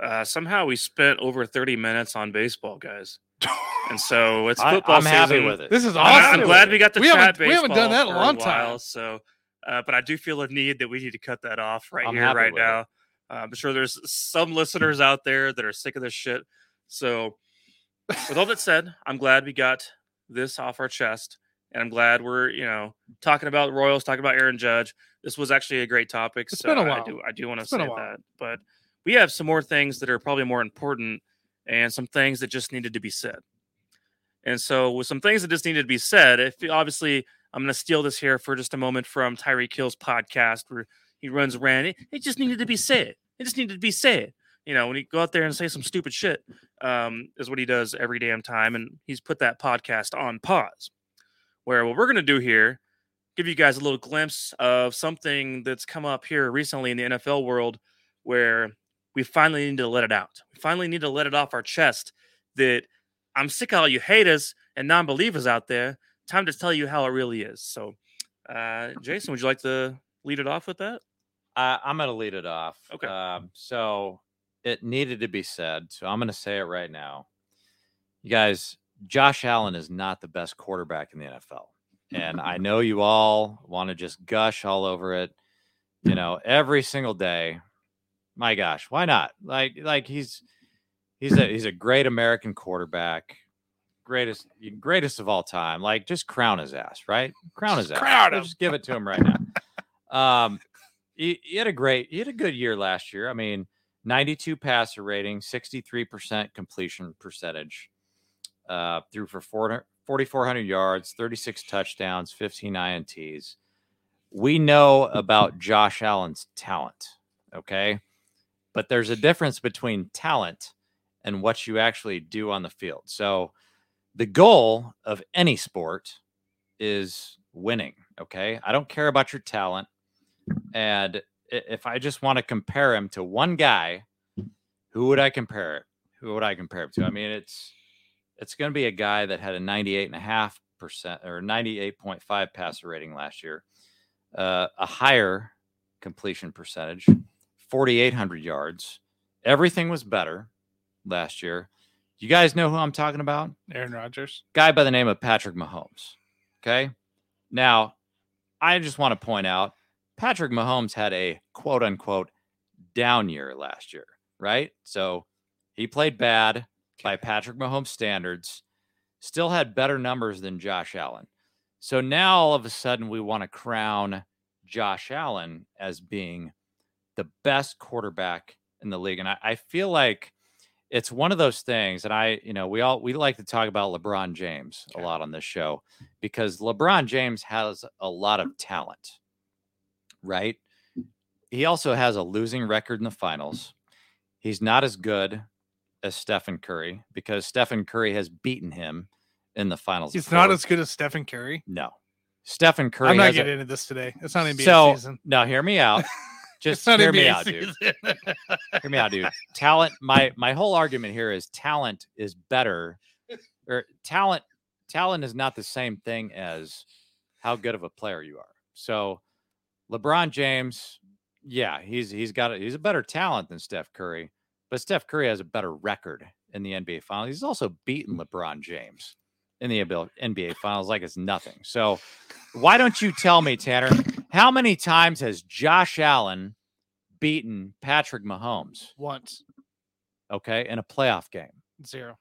uh, somehow we spent over 30 minutes on baseball, guys, and so it's I, football I'm happy season. with it. This is awesome. I'm glad we got to We chat baseball. we haven't done that in a for long while, time. So, uh, but I do feel a need that we need to cut that off right I'm here, right with it. now. Uh, I'm sure there's some listeners out there that are sick of this shit. So, with all that said, I'm glad we got this off our chest, and I'm glad we're you know talking about Royals, talking about Aaron Judge. This was actually a great topic. It's so been a I while. do I do want to It's been a say that, but we have some more things that are probably more important, and some things that just needed to be said. And so, with some things that just needed to be said, if obviously I'm going to steal this here for just a moment from Tyreek Hill's podcast where he runs around. It, it just needed to be said. It just needed to be said. You know, when you go out there and say some stupid shit, um, is what he does every damn time. And he's put that podcast on pause. Where what we're going to do here, give you guys a little glimpse of something that's come up here recently in the NFL world where we finally need to let it out. We finally need to let it off our chest that I'm sick of all you haters and non believers out there. Time to tell you how it really is. So, uh, Jason, would you like to lead it off with that? I, I'm going to lead it off. Okay. Um, so it needed to be said. So I'm going to say it right now. You guys, Josh Allen is not the best quarterback in the NFL. And I know you all want to just gush all over it, you know, every single day. My gosh, why not? Like, like he's he's a he's a great American quarterback, greatest greatest of all time. Like, just crown his ass, right? Crown his Just ass. crown him. Just give it to him right now. Um, he, he had a great, he had a good year last year. I mean, 92 passer rating, 63% completion percentage, uh, threw for 400 4,400 yards, 36 touchdowns, 15 INTs. We know about Josh Allen's talent, okay? But there's a difference between talent and what you actually do on the field. So the goal of any sport is winning, okay? I don't care about your talent. And if I just want to compare him to one guy, who would I compare it? Who would I compare him to? I mean, it's it's going to be a guy that had a 98 and a half percent or 98.5 passer rating last year, uh, a higher completion percentage, 4,800 yards. Everything was better last year. You guys know who I'm talking about? Aaron Rodgers. guy by the name of Patrick Mahomes. Okay. Now, I just want to point out Patrick Mahomes had a quote unquote down year last year, right? So he played bad by Patrick Mahomes standards, still had better numbers than Josh Allen. So now all of a sudden we want to crown Josh Allen as being the best quarterback in the league. And I, I feel like it's one of those things, and I, you know, we all we like to talk about LeBron James Okay. a lot on this show because LeBron James has a lot of talent, right? He also has a losing record in the finals. He's not as good as Stephen Curry because Stephen Curry has beaten him in the finals. He's not as good as Stephen Curry. no. Stephen Curry I'm not has a- getting into this today. It's not NBA so season. now hear me out. Just hear me NBA out, dude. Hear me out, dude. Talent. My my whole argument here is talent is better, or talent. Talent is not the same thing as how good of a player you are. So, LeBron James, yeah, he's he's got a, he's a better talent than Steph Curry, but Steph Curry has a better record in the NBA Finals. He's also beaten LeBron James in the NBA Finals like it's nothing. So, why don't you tell me, Tanner, how many times has Josh Allen beaten Patrick Mahomes? Once Okay, in a playoff game. zero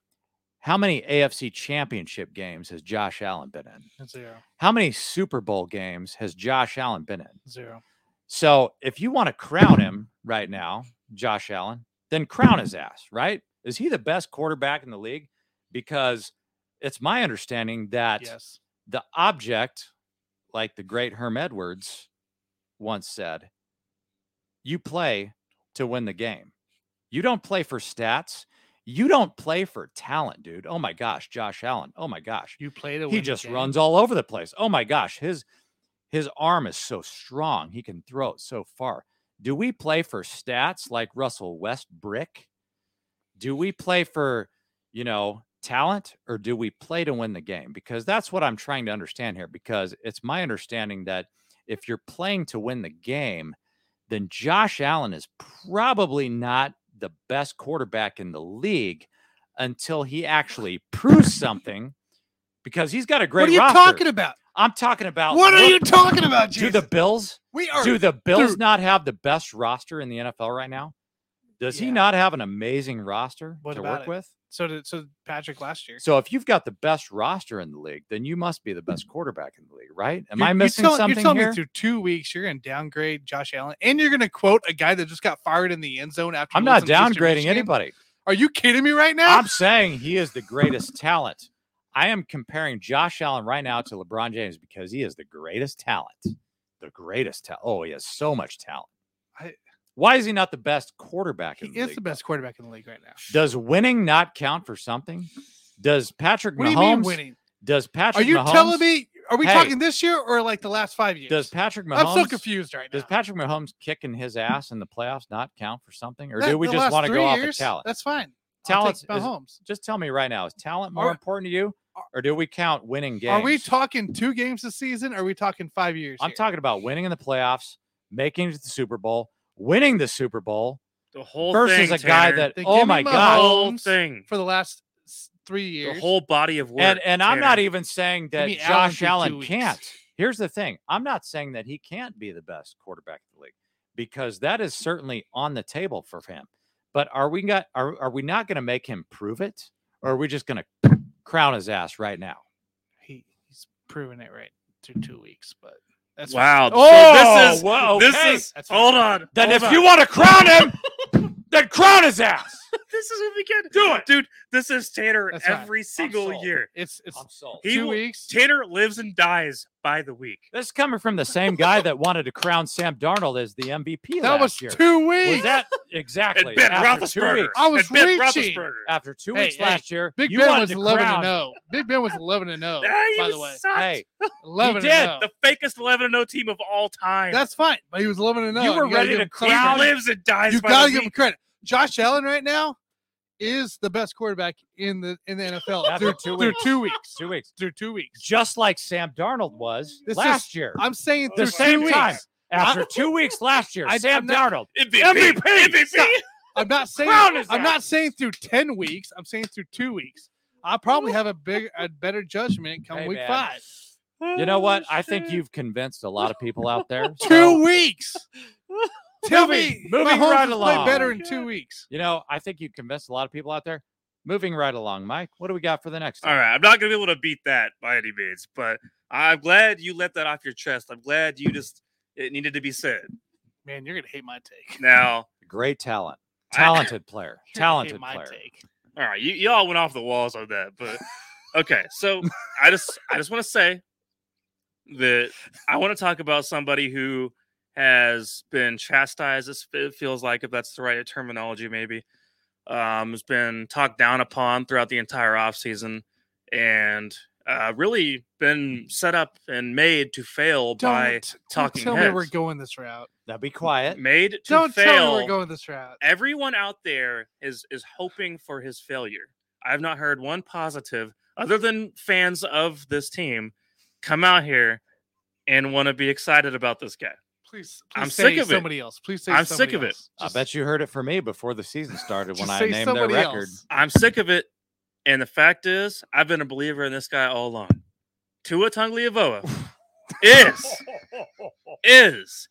How many AFC championship games has Josh Allen been in? zero How many Super Bowl games has Josh Allen been in? zero. So if you want to crown him right now, Josh Allen, then crown his ass, right? Is he the best quarterback in the league? Because it's my understanding that Yes. the object, like the great Herm Edwards once said, you play to win the game. You don't play for stats. You don't play for talent, dude. Oh my gosh, Josh Allen. Oh my gosh. You play to He just runs all over the place. Oh my gosh, his his arm is so strong. He can throw it so far. Do we play for stats like Russell Westbrook? Do we play for, you know, talent or do we play to win the game? Because that's what I'm trying to understand here because it's my understanding that if you're playing to win the game, then Josh Allen is probably not the best quarterback in the league until he actually proves something because he's got a great What are you roster. talking about? I'm talking about What are you talking about, do the Bills we are do the Bills dude. not have the best roster in the NFL right now? Does he not have an amazing roster What to work it? with? So did so Patrick last year. So if you've got the best roster in the league, then you must be the best mm. quarterback in the league, right? Am You're- I you're missing telling- something You're telling here? me through two weeks you're going to downgrade Josh Allen, and you're going to quote a guy that just got fired in the end zone after. I'm not loses to Eastern downgrading anybody. Are you kidding me right now? I'm saying he is the greatest talent. I am comparing Josh Allen right now to LeBron James because he is the greatest talent. The greatest talent. Oh, he has so much talent. Why is he not the best quarterback he in the is league? the best quarterback in the league right now. Does winning not count for something? Does Patrick What do you mean winning? Does Patrick? Are you Mahomes? telling me? Are we Hey. talking this year or like the last five years? Does Patrick Mahomes? I'm so confused right now. Does Patrick Mahomes kicking his ass in the playoffs not count for something, or That- do we just want to go off years, of talent? That's fine. Talent I'll is- take Mahomes. Just tell me right now: is talent more Are- important to you, or do we count winning games? Are we talking two games this season? Or are we talking five years? I'm here? talking about winning in the playoffs, making it to the Super Bowl, winning the Super Bowl The whole versus thing, a guy Tanner. that, Then oh give me my the god, whole thing, for the last s- three the years. whole body of work. and and I'm not even saying that me Allen Josh Allen can't. Here's the thing: I'm not saying that he can't be the best quarterback in the league because that is certainly on the table for him. But are we got are are we not going to make him prove it, or are we just going to crown his ass right now? he, he's proven it right through two weeks, but that's. Wow. Oh, so this oh, is well, this is That's hold on. Then hold if on. you want to crown him, then crown his ass. This is what we get. Do it. dude. This is Tanner That's fine. every single sold. year. It's it's I'm sold. He two will- weeks. Tanner lives and dies by the week. This is coming from the same guy that wanted to crown Sam Darnold as the MVP that last was year. two weeks. Was weeks. that exactly And Ben after two Roethlisberger. weeks? I was and Ben reaching. Roethlisberger. After two Hey, weeks hey, last year, Big you Ben was to eleven crown, and zero. Big Ben was eleven and zero. Yeah, he by the way, sucked. Hey, eleven did. and zero. the fakest 11 0 team of all time. That's fine, but he was eleven and zero. You were gotta ready to him he lives and dies You gotta give him credit. Josh Allen right now is the best quarterback in the in the NFL After through, two through weeks. two weeks. two weeks, Through two weeks. just like Sam Darnold was This last is- year. I'm saying the through same two time. weeks. After two weeks last year, I- Sam I'm not- Darnold. MVP. MVP. MVP. Stop. I'm not saying Crown his I'm not saying through 10 weeks. I'm saying through two weeks. I'll probably have a big a better judgment come Hey, week man. five. You know what? Oh, I think you've convinced a lot of people out there. Two weeks. Tell Moving- me moving Mahomes right has played along. better Oh, in two weeks. you know, I think you've convinced a lot of people out there. Moving right along, Mike. What do we got for the next? All time? right, I'm not gonna be able to beat that by any means, but I'm glad you let that off your chest. I'm glad you just it needed to be said. Man, you're gonna hate my take. Now, Great talent. Talented player. You're hate Talented my player. take. All right, you y'all went off the walls on that, but okay. So I just I just want to say that I want to talk about somebody who has been chastised. This it feels like if that's the right terminology, maybe um, has been talked down upon throughout the entire offseason and uh, really been set up and made to fail by Don't, don't talking tell me we're going this route. Now be quiet. made to Don't tell fail me we're going this route. everyone out there is is hoping for his failure. I've not heard one positive other than fans of this team come out here and want to be excited about this guy. Please, please I'm say sick of it. somebody else. Please say I'm sick of it. else. I bet you heard it from me before the season started when I named their record. else. I'm sick of it. And the fact is, I've been a believer in this guy all along. Tua Tagovailoa is is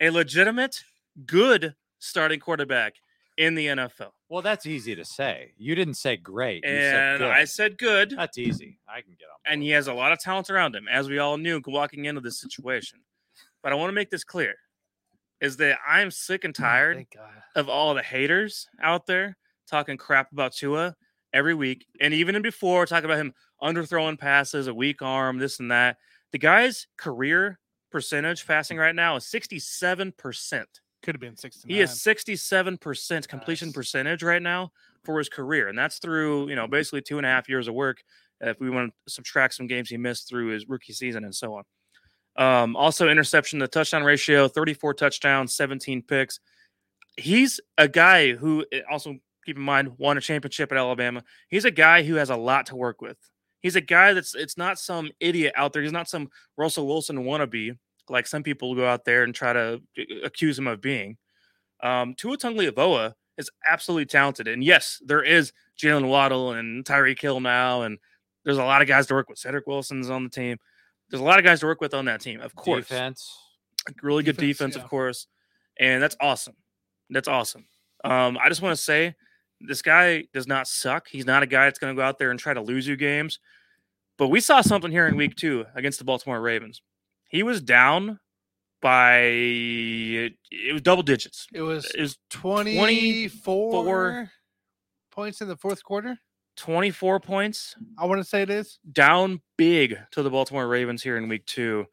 a legitimate, good starting quarterback in the NFL. Well, that's easy to say. You didn't say great. You said And good. I said good. that's easy. I can get on. and he has a lot of talent around him, as we all knew walking into this situation. But I want to make this clear: is that I'm sick and oh, tired Thank God. of all the haters out there talking crap about Tua every week, and even before talking about him underthrowing passes, a weak arm, this and that. The guy's career percentage passing right now is 67 percent. Could have been sixty. He is 67% completion Nice. percentage right now for his career. And that's through, you know, basically two and a half years of work. If we want to subtract some games he missed through his rookie season and so on. Um, also, interception the touchdown ratio 34 touchdowns, 17 picks. He's a guy who eh, also, keep in mind, won a championship at Alabama. He's a guy who has a lot to work with. He's a guy that's, it's not some idiot out there. He's not some Russell Wilson wannabe like some people go out there and try to uh, accuse him of being. Um, Tua Tagovailoa is absolutely talented, and yes, there is Jaylen Waddle and Tyreek Hill now, and there's a lot of guys to work with. Cedric Wilson's on the team. There's a lot of guys to work with on that team, of course. Defense. Really good Defense, defense, yeah. of course, and that's awesome. That's awesome. Um, I just want to say, this guy does not suck. He's not a guy that's going to go out there and try to lose you games. But we saw something here in week two against the Baltimore Ravens. He was down by it was double digits. It was It was 24 points in the fourth quarter. 24 points I want to say it is. down big to the Baltimore Ravens here in week two.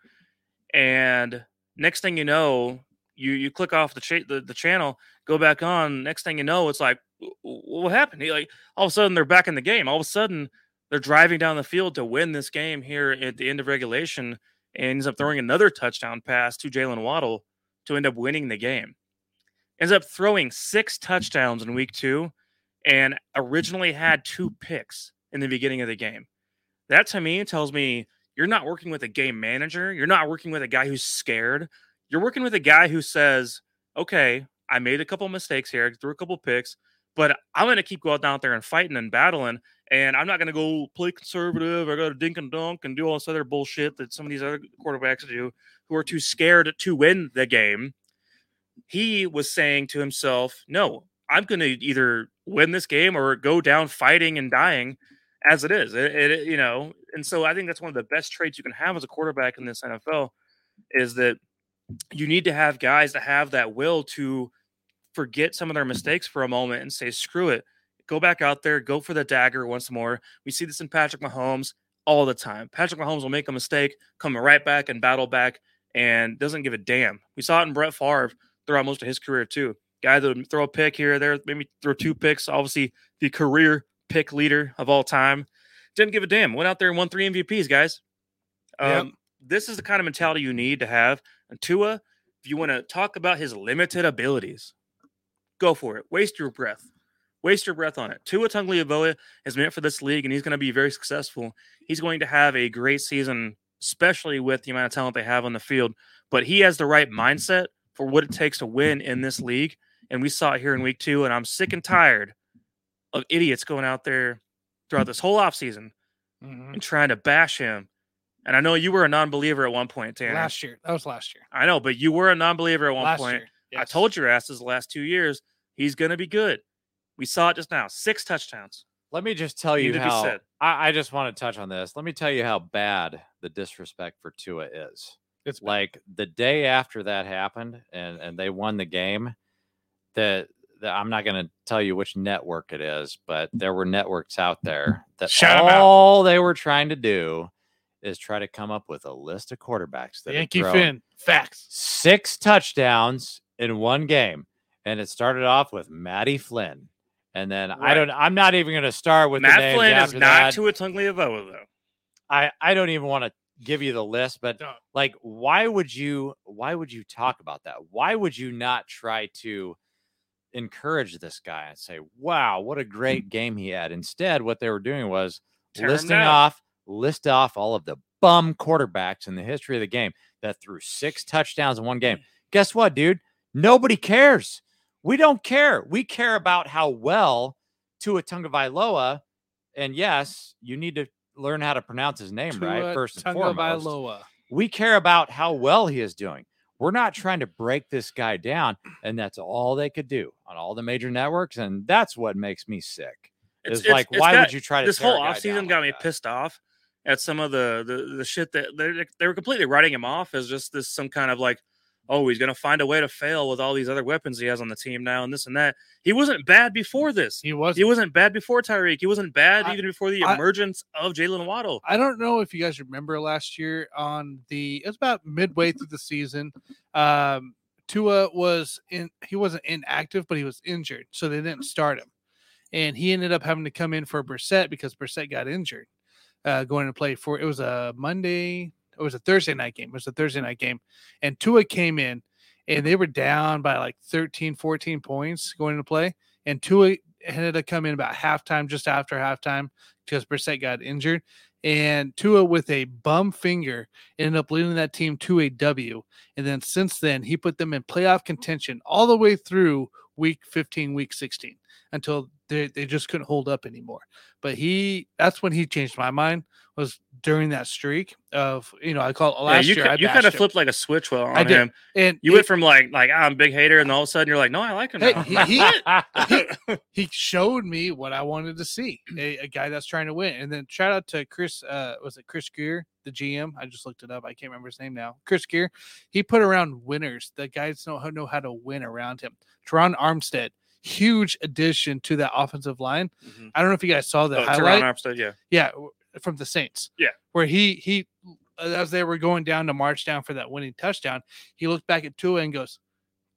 And next thing you know, you you click off the cha- the, the channel, go back on. Next thing you know, it's like, "W- w- what happened? He, like all of a sudden they're back in the game. All of a sudden they're driving down the field to win this game here at the end of regulation, and ends up throwing another touchdown pass to Jaylen Waddle to end up winning the game. Ends up throwing six touchdowns in week two, and originally had two picks in the beginning of the game. That to me tells me you're not working with a game manager. You're not working with a guy who's scared. You're working with a guy who says, okay, I made a couple mistakes here, threw a couple picks, but I'm going to keep going out there and fighting and battling. And I'm not going to go play conservative or go to dink and dunk and do all this other bullshit that some of these other quarterbacks do who are too scared to win the game. He was saying to himself, no, I'm going to either win this game or go down fighting and dying as it is. It, it- you know, and so I think that's one of the best traits you can have as a quarterback in this NFL is that you need to have guys that have that will to forget some of their mistakes for a moment and say, screw it, go back out there, go for the dagger once more. We see this in Patrick Mahomes all the time. Patrick Mahomes will make a mistake, come right back and battle back and doesn't give a damn. We saw it in Brett Favre throughout most of his career too. Guy that would throw a pick here or there, maybe throw two picks. Obviously, the career pick leader of all time. Didn't give a damn. Went out there and won three MVPs, guys. Um, Yep. This is the kind of mentality you need to have. And Tua, if you want to talk about his limited abilities, go for it. Waste your breath. Waste your breath on it. Tua Tagovailoa is meant for this league, and he's going to be very successful. He's going to have a great season, especially with the amount of talent they have on the field. But he has the right mindset for what it takes to win in this league. And we saw it here in week two. And I'm sick and tired of idiots going out there throughout this whole offseason Mhm. and trying to bash him. And I know you were a non-believer at one point, Tanner. Last year, that was last year. I know, but you were a non-believer at one last point. year. I told your asses the last two years he's going to be good. We saw it just now. Six touchdowns. Let me just tell you how. I, I just want to touch on this. Let me tell you how bad the disrespect for Tua is. It's bad. Like the day after that happened and and they won the game, the the, I'm not going to tell you which network it is, but mm. there were networks out there that Shout all they were trying to do is try to come up with a list of quarterbacks that Yankee Finn. Facts. six touchdowns in one game, and it started off with Matty Flynn, and then I don't. I'm not even going to start with the Matt Flynn is not that. Tua Tagovailoa though. I I don't even want to give you the list, but Don't. like, why would you? Why would you talk about that? Why would you not try to encourage this guy and say, "Wow, what a great game he had"? Instead, what they were doing was him listing off, list off all of the bum quarterbacks in the history of the game that threw six touchdowns in one game. Guess what, dude? Nobody cares. We don't care. We care about how well Tua Tagovailoa, and yes, you need to learn how to pronounce his name right first and foremost. We care about how well he is doing. We're not trying to break this guy down, and that's all they could do on all the major networks, and that's what makes me sick. It's, it's- like, it's why got- would you try to this whole offseason got like me that? pissed off at some of the, the the shit that they they were completely writing him off as just this some kind of like oh he's gonna find a way to fail with all these other weapons he has on the team now and this and that he wasn't bad before this He was. he wasn't bad before Tyreek he wasn't bad I- even before the I- emergence of Jaylen Waddle I don't know if you guys remember last year on the it was about midway through the season. Um Tua was in he wasn't inactive, but he was injured, so they didn't start him. And he ended up having to come in for Brissett because Brissett got injured. Uh going to play for it was a Monday, it was a Thursday night game. It was a Thursday night game. And Tua came in and they were down by like 13, 14 points going into play. And Tua ended up coming in about halftime, just after halftime, because Brissett got injured and Tua with a bum finger ended up leading that team to a W. And then since then, he put them in playoff contention all the way through week 15, week 16 until they, they just couldn't hold up anymore. But he that's when he changed my mind was during that streak of you know I call it yeah, last you, year you kind of flipped like a switch well on I did. him and you it- went from like like "Ah, I'm a big hater and all of a sudden you're like no I like him Hey, he- he- he showed me what I wanted to see a, a guy that's trying to win. And then shout out to Chris, uh, was it Chris Grier, the GM? I just looked it up. I can't remember his name now. Chris Grier. He put around winners. The guys know how know how to win around him. Terron Armstead, huge addition to that offensive line. Mhm. I don't know if you guys saw the oh, highlight. Yeah Yeah, from the Saints. Yeah. Where he he as they were going down to march down for that winning touchdown, he looked back at Tua and goes,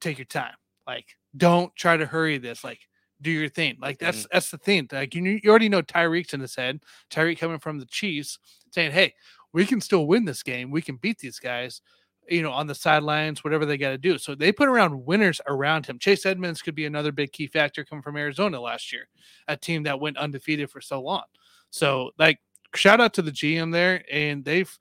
"Take your time. Like, don't try to hurry this. Like, do your thing. Like, that's that's the thing. Like, you you already know Tyreek's in his head. Tyreek coming from the Chiefs, saying, "Hey, we can still win this game. We can beat these guys." You know, on the sidelines, whatever they got to do. So they put around winners around him. Chase Edmonds could be another big key factor coming from Arizona last year, a team that went undefeated for so long. So, like, shout out to the GM there, and they've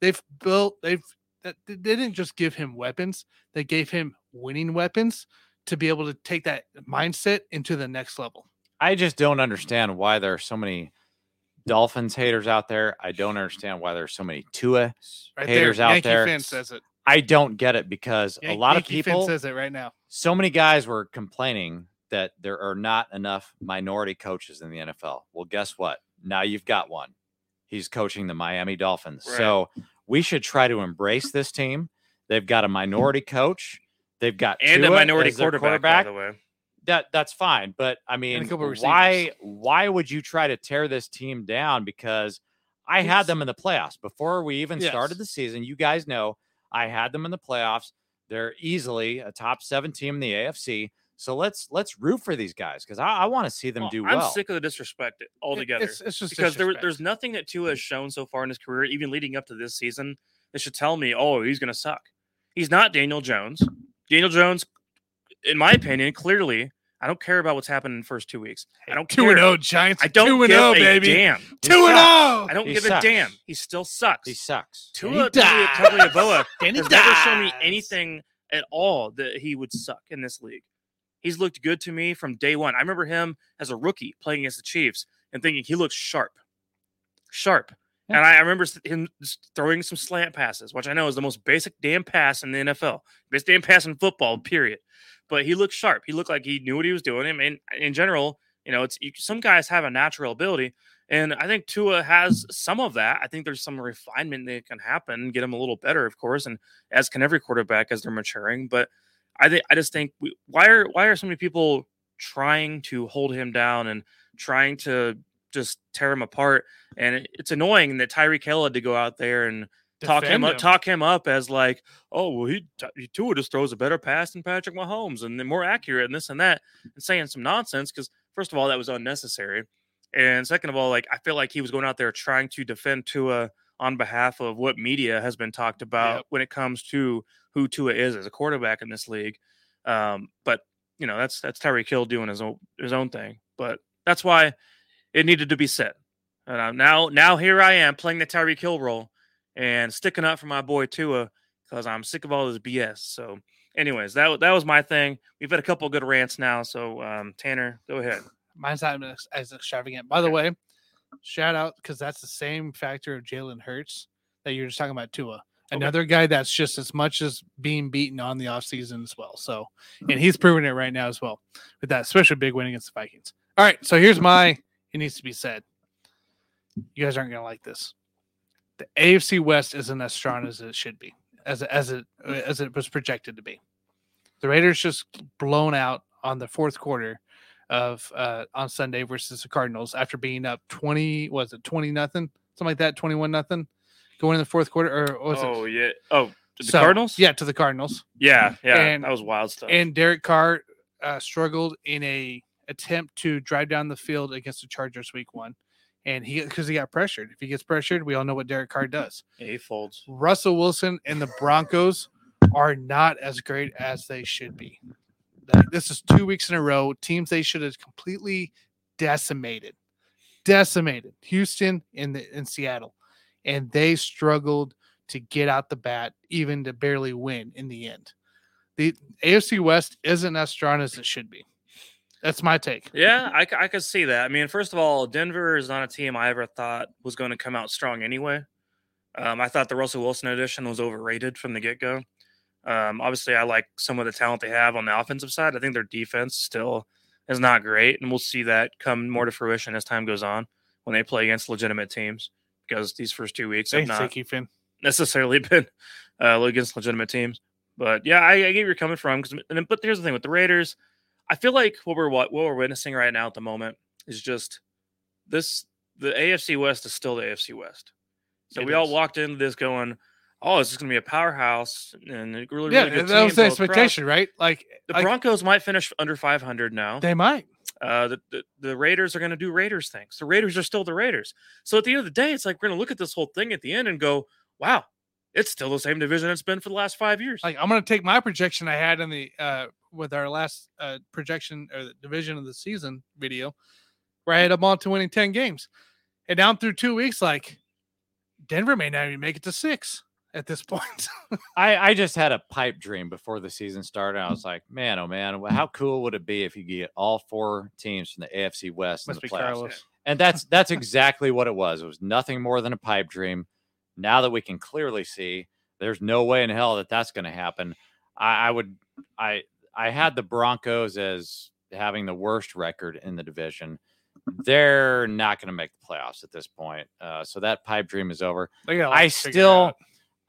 they've built they've they didn't just give him weapons; they gave him winning weapons to be able to take that mindset into the next level. I just don't understand why there are so many Dolphins haters out there. I don't understand why there's so many Tua Right haters there, out Yankee there. Finn says it. I don't get it because a lot Yankee of people, Finn says it right now. so many guys were complaining that there are not enough minority coaches in the NFL. Well, guess what? Now you've got one. He's coaching the Miami Dolphins. Right. So we should try to embrace this team. They've got a minority coach. They've got and a minority as their quarterback, by the way that that's fine but i mean why why would you try to tear this team down? Because i had them in the playoffs. Before we even started the season you guys know i had them in the playoffs. They're easily a top seven team in the afc so let's let's root for these guys because i, I want to see them do well. I'm sick of the disrespect It- altogether It's, it's just because there, there's nothing that Tua has mm. shown so far in his career, even leading up to this season, that should tell me, oh, he's going to suck. He's not Daniel Jones. Daniel Jones, in my opinion, clearly, I don't care about what's happened in the first two weeks. I don't two care. and zero Giants. I don't two and give zero a baby. damn. He Two and sucks. zero. I don't He give sucks. a damn. He still sucks. he sucks Tua dies. Tagovailoa Danny has never shown me anything at all that he would suck in this league. He's looked good to me from day one. I remember him as a rookie playing against the Chiefs and thinking he looks sharp, sharp. Yeah. And I, I remember him throwing some slant passes, which I know is the most basic damn pass in the NFL, best damn pass in football, period. But he looked sharp. He looked like he knew what he was doing. I mean, in general, you know, it's some guys have a natural ability, and I think Tua has some of that. I think there's some refinement that can happen, get him a little better, of course, and as can every quarterback as they're maturing. But I think I just think we, why are why are so many people trying to hold him down and trying to just tear him apart. And it- it's annoying that Tyreek Hill had to go out there and talk him up, talk him up as like, oh well, he he Tua just throws a better pass than Patrick Mahomes and more accurate and this and that, and saying some nonsense because first of all that was unnecessary, and second of all, like I feel like he was going out there trying to defend Tua on behalf of what media has been talked about Yep. when it comes to who Tua is as a quarterback in this league. Um, but you know that's that's Tyreek Hill doing his own his own thing, but that's why it needed to be said. And now now here I am playing the Tyreek Hill role and sticking up for my boy Tua because I'm sick of all this BS. So, anyways, that that was my thing. We've had a couple good rants now. So, um, Tanner, go ahead. Mine's not as, extravagant. By the way, shout out because that's the same factor of Jalen Hurts that you're just talking about Tua. Another guy that's just as much as being beaten on the offseason as well. So, and he's proving it right now as well with that especially big win against the Vikings. All right. So here's my, it needs to be said. You guys aren't going to like this. The AFC West isn't as strong as it should be, as, it- as it, as it was projected to be. The Raiders just blown out on the fourth quarter of uh on Sunday versus the Cardinals after being up 20 was it 20 nothing something like that 21 nothing going in the fourth quarter or was oh it yeah. Oh, the So, Cardinals. yeah to the Cardinals yeah, yeah. And- that was wild stuff. and Derek Carr uh, struggled in a attempt to drive down the field against the Chargers week 1 and he because he got pressured if he gets pressured we all know what Derek Carr does yeah, he folds. Russell Wilson and the Broncos are not as great as they should be. This is two weeks in a row. Teams they should have completely decimated, decimated. Houston and the in Seattle, and they struggled to get out the bat, even to barely win in the end. The AFC West isn't as strong as it should be. That's my take. Yeah, I, I could see that. I mean, first of all, Denver is not a team I ever thought was going to come out strong anyway. Um, I thought the Russell Wilson edition was overrated from the get go. Um, obviously, I like some of the talent they have on the offensive side. I think their defense still is not great, and we'll see that come more to fruition as time goes on when they play against legitimate teams. Because these first two weeks have not necessarily been uh, against legitimate teams. But yeah, I, I get where you're coming from. 'cause- and then- but here's the thing with the Raiders, I feel like what we're what, what we're witnessing right now at the moment is just this. The AFC West is still the AFC West. So It we all walked into this going, "Oh, it's just going to be a powerhouse and a really, Yeah, really good that was the all across." expectation, right? Like, The like, Broncos might finish under 500 now. they might. Uh, the, the, the Raiders are going to do Raiders things. The Raiders are still the Raiders. So at the end of the day, it's like we're going to look at this whole thing at the end and go, wow, it's still the same division it's been for the last five years. like I'm gonna take my projection I had in the uh with our last uh projection or the division of the season video, where I had them on to winning 10 games. And down through two weeks, like Denver may not even make it to six at this point. I, I just had a pipe dream before the season started. I was like, man, oh man, how cool would it be if you get all four teams from the AFC West in the be playoffs? Carlos. And that's that's exactly what it was. It was nothing more than a pipe dream. Now that we can clearly see, there's no way in hell that that's going to happen. I, I would, I, I had the Broncos as having the worst record in the division. They're not going to make the playoffs at this point. Uh, so that pipe dream is over. They got a lot I still.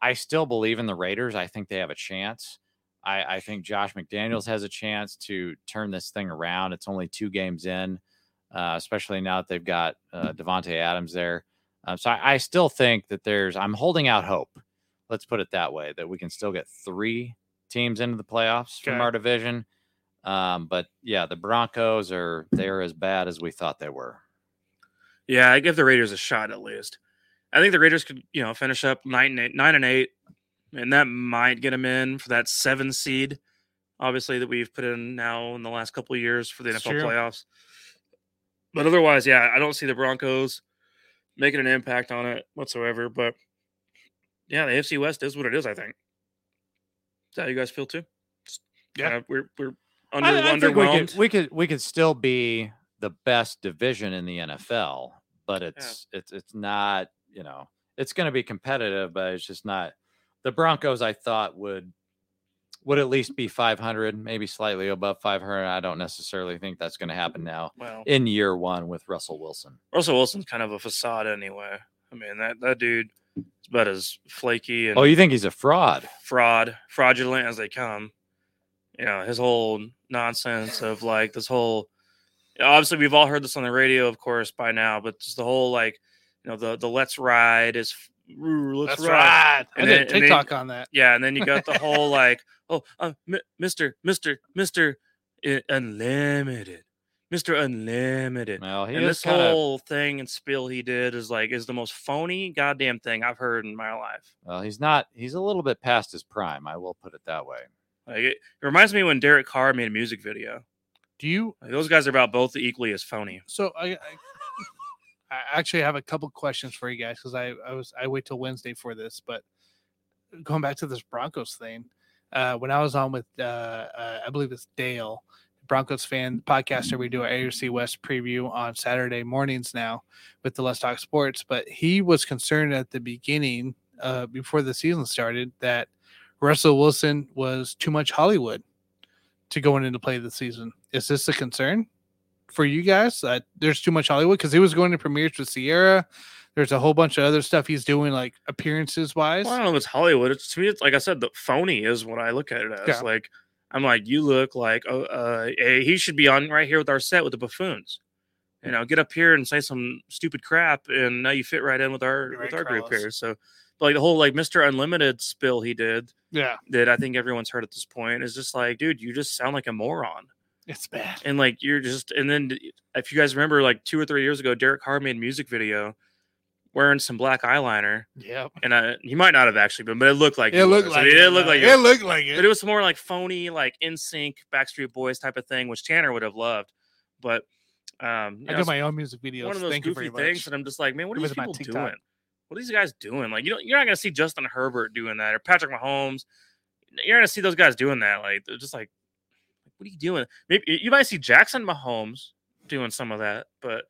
I still believe in the Raiders. I think they have a chance. I, I think Josh McDaniels has a chance to turn this thing around. It's only two games in, uh, especially now that they've got uh, Davante Adams there. Um, so I, I still think that there's. I'm holding out hope. Let's put it that way. That we can still get three teams into the playoffs from our division. Um, but yeah, the Broncos are they're as bad as we thought they were. yeah, I give the Raiders a shot at least. I think the Raiders could, you know, finish up nine and eight, nine and eight, and that might get them in for that seven seed. Obviously, that we've put in now in the last couple of years for the NFL playoffs. But otherwise, yeah, I don't see the Broncos making an impact on it whatsoever. But yeah, the AFC West is what it is. I think. Is that how you guys feel too? Just Yeah. kinda- we're we're under, I, I think we underwhelmed. could, we could we could still be the best division in the NFL, but it's it's it's not you know it's going to be competitive, but it's just not. The Broncos, I thought would would at least be 500, maybe slightly above 500. I don't necessarily think that's going to happen now well, in year one with Russell Wilson. Russell Wilson's kind of a facade anyway. I mean that that dude is about as flaky oh, and Oh, you think he's a fraud? fraud, fraudulent as they come. you know his whole nonsense of like this whole. Obviously, we've all heard this on the radio, of course, by now. But just the whole like, you know, the the let's ride is "Ooh, let's That's ride. right. I And did then- and then- TikTok on that. Yeah, and then you got the whole like, oh, uh, M- Mister, Mister, Mister, Unlimited, Mister Unlimited. Well, he and this kind of whole thing and spill he did is like is the most phony goddamn thing I've heard in my life. well, he's not. He's a little bit past his prime. I will put it that way. Like it, it reminds me when Derek Carr made a music video. Do you? Like, those guys are about both equally as phony. So I, I, I actually have a couple questions for you guys because I, I was I wait till Wednesday for this, but going back to this Broncos thing, uh, when I was on with uh, uh, I believe it's Dale, Broncos fan podcaster, we do our AFC West preview on Saturday mornings now with the Let's Talk Sports, but he was concerned at the beginning, uh, before the season started, that Russell Wilson was too much Hollywood to going into play the season. Is this a concern? For you guys that there's too much Hollywood because he was going to premieres with Ciara. There's a whole bunch of other stuff he's doing, like appearances wise. Well, I don't know if it's Hollywood. It's to me, it's like I said, the phony is what I look at it as. Yeah. Like I'm like, you look like oh, uh, he should be on right here with our set with the buffoons. You know, get up here and say some stupid crap, and now you fit right in with our You're with right, our group here. So, like the whole like Mr. Unlimited spill he did Yeah, that I think everyone's heard at this point is just like, dude, you just sound like a moron. It's bad. and like you're just and then if you guys remember like two or three years ago derek carr made a music video wearing some black eyeliner Yep. and uh, he might not have actually been but it looked like It he looked was. like I mean, it looked like it. it, looked like but it. it was more like phony like NSYNC backstreet boys type of thing which tanner would have loved but um I know, do my own music videos. one of those Thank you goofy things much. and i'm just like man what are these people doing what are these guys doing like you know you're not gonna see justin herbert doing that or patrick mahomes you're gonna see those guys doing that like they're just like what are you doing maybe you might see jackson mahomes doing some of that but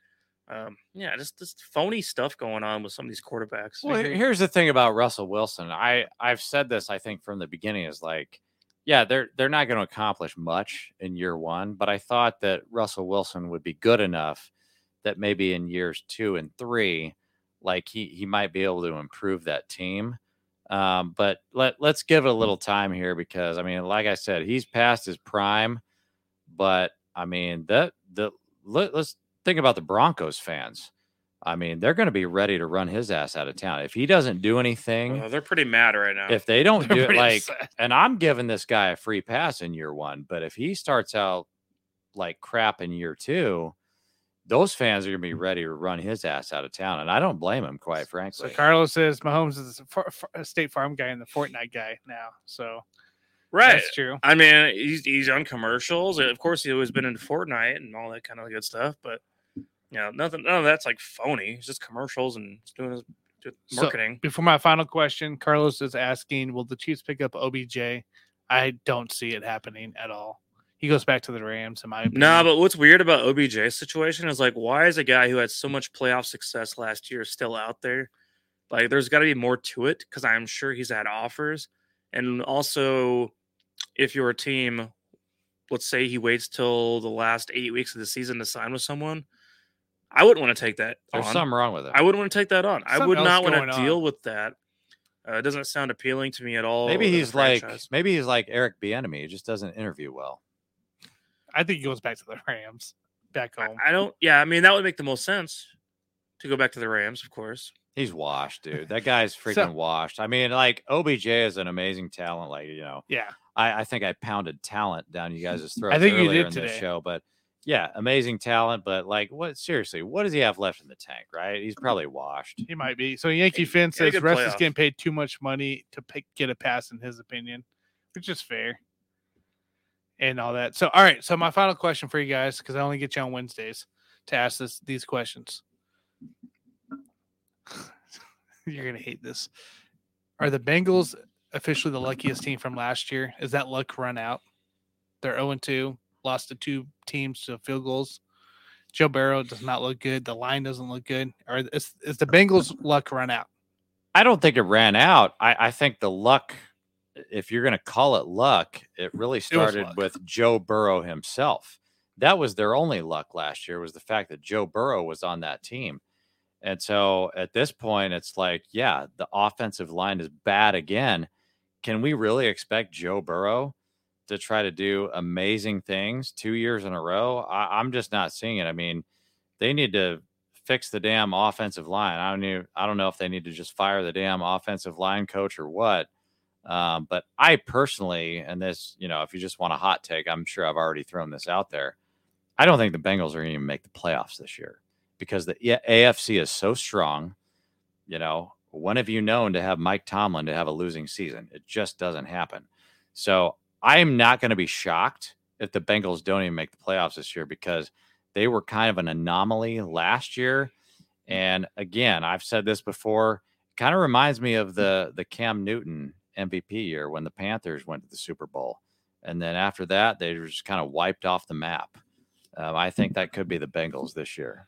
um yeah just this phony stuff going on with some of these quarterbacks Well, here's the thing about Russell Wilson. I I've said this I think from the beginning is like, yeah, they're they're not going to accomplish much in year one, but I thought that Russell Wilson would be good enough that maybe in years two and three, like he he might be able to improve that team. Um, but let let's give it a little time here because I mean, like I said, he's past his prime. But I mean, that the let, let's think about the Broncos fans. I mean, they're going to be ready to run his ass out of town if he doesn't do anything. They're pretty mad right now if they don't They're do it, like, upset. and I'm giving this guy a free pass in year one, but if he starts out like crap in year two, those fans are going to be ready to run his ass out of town, and I don't blame him, quite frankly. So frankly. Carlos says Mahomes is a far- far- a State Farm guy and the Fortnite guy now. So right that's true. I mean, he's he's on commercials. Of course, he's always been into Fortnite and all that kind of good stuff. But you know, nothing. None of that's like phony. It's just commercials and just doing his just So, marketing. Before my final question, Carlos is asking, will the Chiefs pick up OBJ? I don't see it happening at all. He goes back to the Rams, in my opinion. no, but what's weird about OBJ's situation is like, why is a guy who had so much playoff success last year still out there? Like, there's got to be more to it because I'm sure he's had offers. And also, if you're a team, let's say he waits till the last eight weeks of the season to sign with someone, I wouldn't want to take that. There's on. something wrong with it. I wouldn't want to take that on. I would not want to on. deal with that. Uh, it doesn't sound appealing to me at all. maybe he's like maybe he's like Eric Bieniemy. He just doesn't interview well. I think he goes back to the Rams, back home. I don't. Yeah, I mean that would make the most sense to go back to the Rams, of course. He's washed, dude. That guy's freaking So- washed. I mean, like OBJ is an amazing talent. Like you know, yeah, I, I think I pounded talent down you guys' throats. I think you did in this today. show, but yeah, amazing talent. But like, what? Seriously, what does he have left in the tank? Right? He's probably washed. he might be. So Yankee Hey, Finn he had a says rest Russ is getting paid too much money to pick, get a pass, in his opinion, which is fair. And all that. So, all right. So, my final question for you guys, because I only get you on Wednesdays to ask this these questions. You're gonna hate this. Are the Bengals officially the luckiest team from last year? Is that luck run out? They're 0 2, lost to two teams to field goals. Joe Burrow does not look good. The line doesn't look good. Or is, is the Bengals luck run out? I don't think it ran out. I, I think the luck, if you're going to call it luck, it really started luck. with Joe Burrow himself. That was their only luck last year was the fact that Joe Burrow was on that team. And so at this point, it's like, yeah, the offensive line is bad again. Can we really expect Joe Burrow to try to do amazing things two years in a row. I, I'm just not seeing it. I mean, they need to fix the damn offensive line. I don't know. I don't know if they need to just fire the damn offensive line coach or what. Um, but I personally, and this, you know, if you just want a hot take, I'm sure I've already thrown this out there. I don't think the Bengals are going to even make the playoffs this year because the AFC is so strong. You know, when have you known to have Mike Tomlin to have a losing season? It just doesn't happen. So I am not going to be shocked if the Bengals don't even make the playoffs this year because they were kind of an anomaly last year. And again, I've said this before, kind of reminds me of the the Cam Newton MVP year when the Panthers went to the Super Bowl. And then after that, they were just kind of wiped off the map. Um, I think that could be the Bengals this year.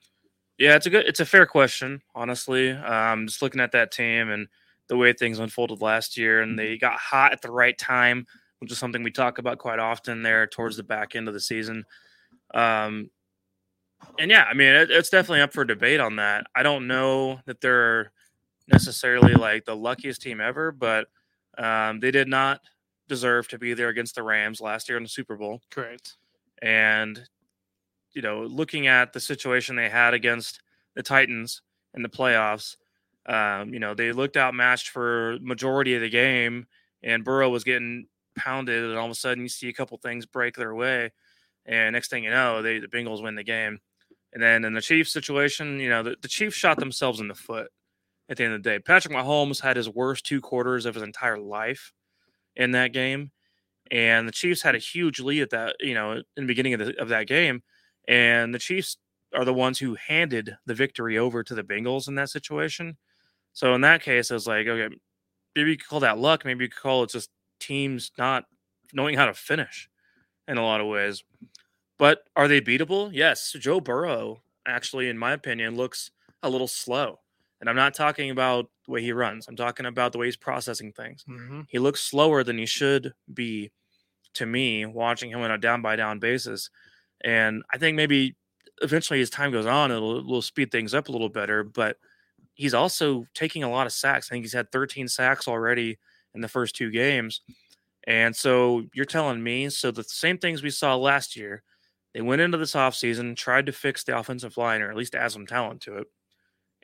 Yeah, it's a good, it's a fair question, honestly. Um, just looking at that team and the way things unfolded last year, and they got hot at the right time, which is something we talk about quite often there towards the back end of the season. Um, and yeah, I mean, it, it's definitely up for debate on that. I don't know that they're necessarily like the luckiest team ever, but um, they did not deserve to be there against the Rams last year in the Super Bowl. Correct. And you know, looking at the situation they had against the Titans in the playoffs, um, you know, they looked outmatched for majority of the game, and Burrow was getting pounded, and all of a sudden you see a couple things break their way, and next thing you know, they the Bengals win the game. And then in the Chiefs situation, you know, the, the Chiefs shot themselves in the foot at the end of the day. Patrick Mahomes had his worst two quarters of his entire life in that game. And the Chiefs had a huge lead at that, you know, in the beginning of, the, of that game. And the Chiefs are the ones who handed the victory over to the Bengals in that situation. So in that case, I was like, okay, maybe you could call that luck. Maybe you could call it just teams not knowing how to finish in a lot of ways. But are they beatable? Yes. Joe Burrow, actually, in my opinion, looks a little slow. And I'm not talking about the way he runs. I'm talking about the way he's processing things. Mm-hmm. He looks slower than he should be to me, watching him on a down by down basis. And I think maybe eventually as time goes on, it'll, it'll speed things up a little better. But he's also taking a lot of sacks. I think he's had 13 sacks already in the first two games. And so you're telling me, so the same things we saw last year, they went into this offseason, tried to fix the offensive line or at least add some talent to it.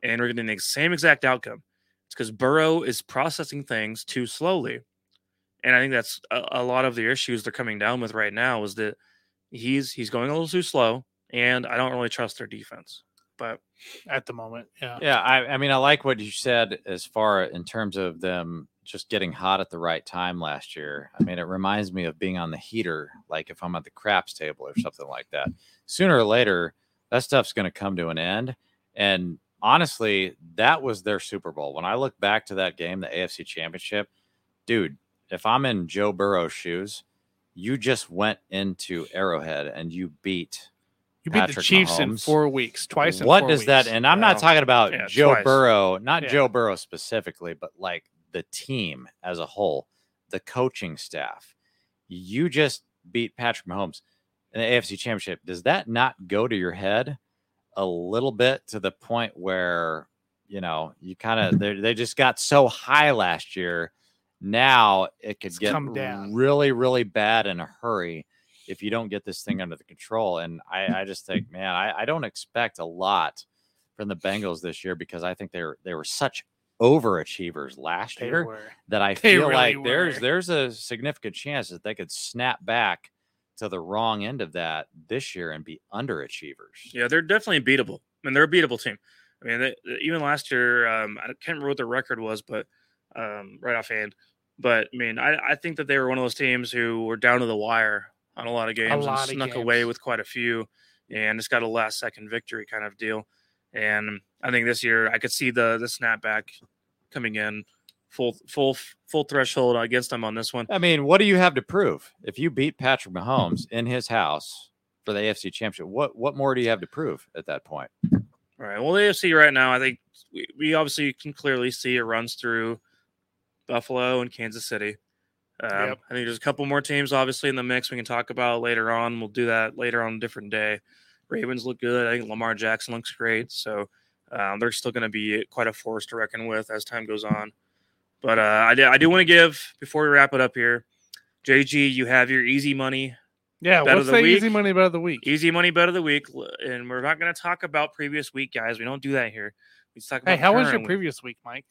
And we're getting the same exact outcome. It's because Burrow is processing things too slowly. And I think that's a, a lot of the issues they're coming down with right now is that he's he's going a little too slow, and I don't really trust their defense. But At the moment, yeah. Yeah, I, I mean, I like what you said as far in terms of them just getting hot at the right time last year. I mean, it reminds me of being on the heater, like if I'm at the craps table or something like that. Sooner or later, that stuff's going to come to an end. And honestly, that was their Super Bowl. When I look back to that game, the AFC Championship, dude, if I'm in Joe Burrow's shoes, you just went into Arrowhead and you beat You beat the Patrick Chiefs in four weeks, twice. In what does that and i'm not talking about Yeah, joe twice. burrow not Yeah. joe burrow specifically but like the team as a whole the coaching staff you just beat patrick mahomes in the afc championship does that not go to your head a little bit to the point where you know you kind of mm-hmm. they they just got so high last year now it could It's get really really bad in a hurry if you don't get this thing mm-hmm. under the control. And I, I just mm-hmm. think, man, I, I don't expect a lot from the Bengals this year because I think they're they were such overachievers last They year were. that I They feel really like there's there's a significant chance that they could snap back to the wrong end of that this year and be underachievers. yeah, they're definitely beatable. I mean, they're a beatable team. I mean, they, even last year, um, I can't remember what the record was, but um, right offhand. But I mean, I, I think that they were one of those teams who were down to the wire on a lot of games lot and of snuck away with quite a few, and just got a last second victory kind of deal. And I think this year I could see the the snapback coming in full full full threshold against them on this one. I mean, what do you have to prove? If you beat Patrick Mahomes in his house for the AFC Championship, what what more do you have to prove at that point? All right. Well, the AFC right now, I think we, we obviously can clearly see it runs through Buffalo and Kansas City. Um, Yep. I think there's a couple more teams obviously in the mix we can talk about later on. We'll do that later on a different day. Ravens look good. I think Lamar Jackson looks great. So um, they're still going to be quite a force to reckon with as time goes on. But uh, I, do, I do want to give, before we wrap it up here, JG, you have your easy money, Yeah, what's the easy money bet of the week? easy money bet of the week, and we're not going to talk about previous week, guys. We don't do that here. We talk about Hey, how was your week. previous week, Mike?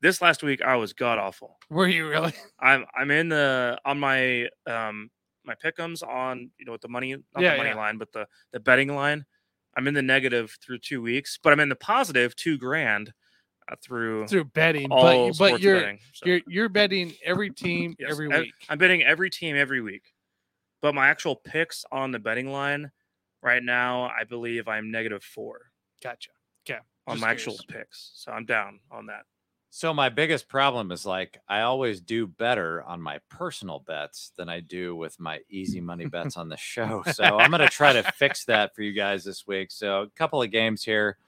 This last week, I was god awful. Were you really? I'm I'm in the on my um my pickums on you know with the money not Yeah, the money yeah. line but the the betting line. I'm in the negative through two weeks, but I'm in the positive two grand through Through betting, all but you- but sports you're betting. So, you're you're betting every team yes, every I- week. I'm betting every team every week, but my actual picks on the betting line right now, I believe I'm negative four Gotcha. Okay. on Just my actual picks, so I'm down on that. So my biggest problem is like I always do better on my personal bets than I do with my easy money bets on the show. So I'm going to try to fix that for you guys this week. So a couple of games here.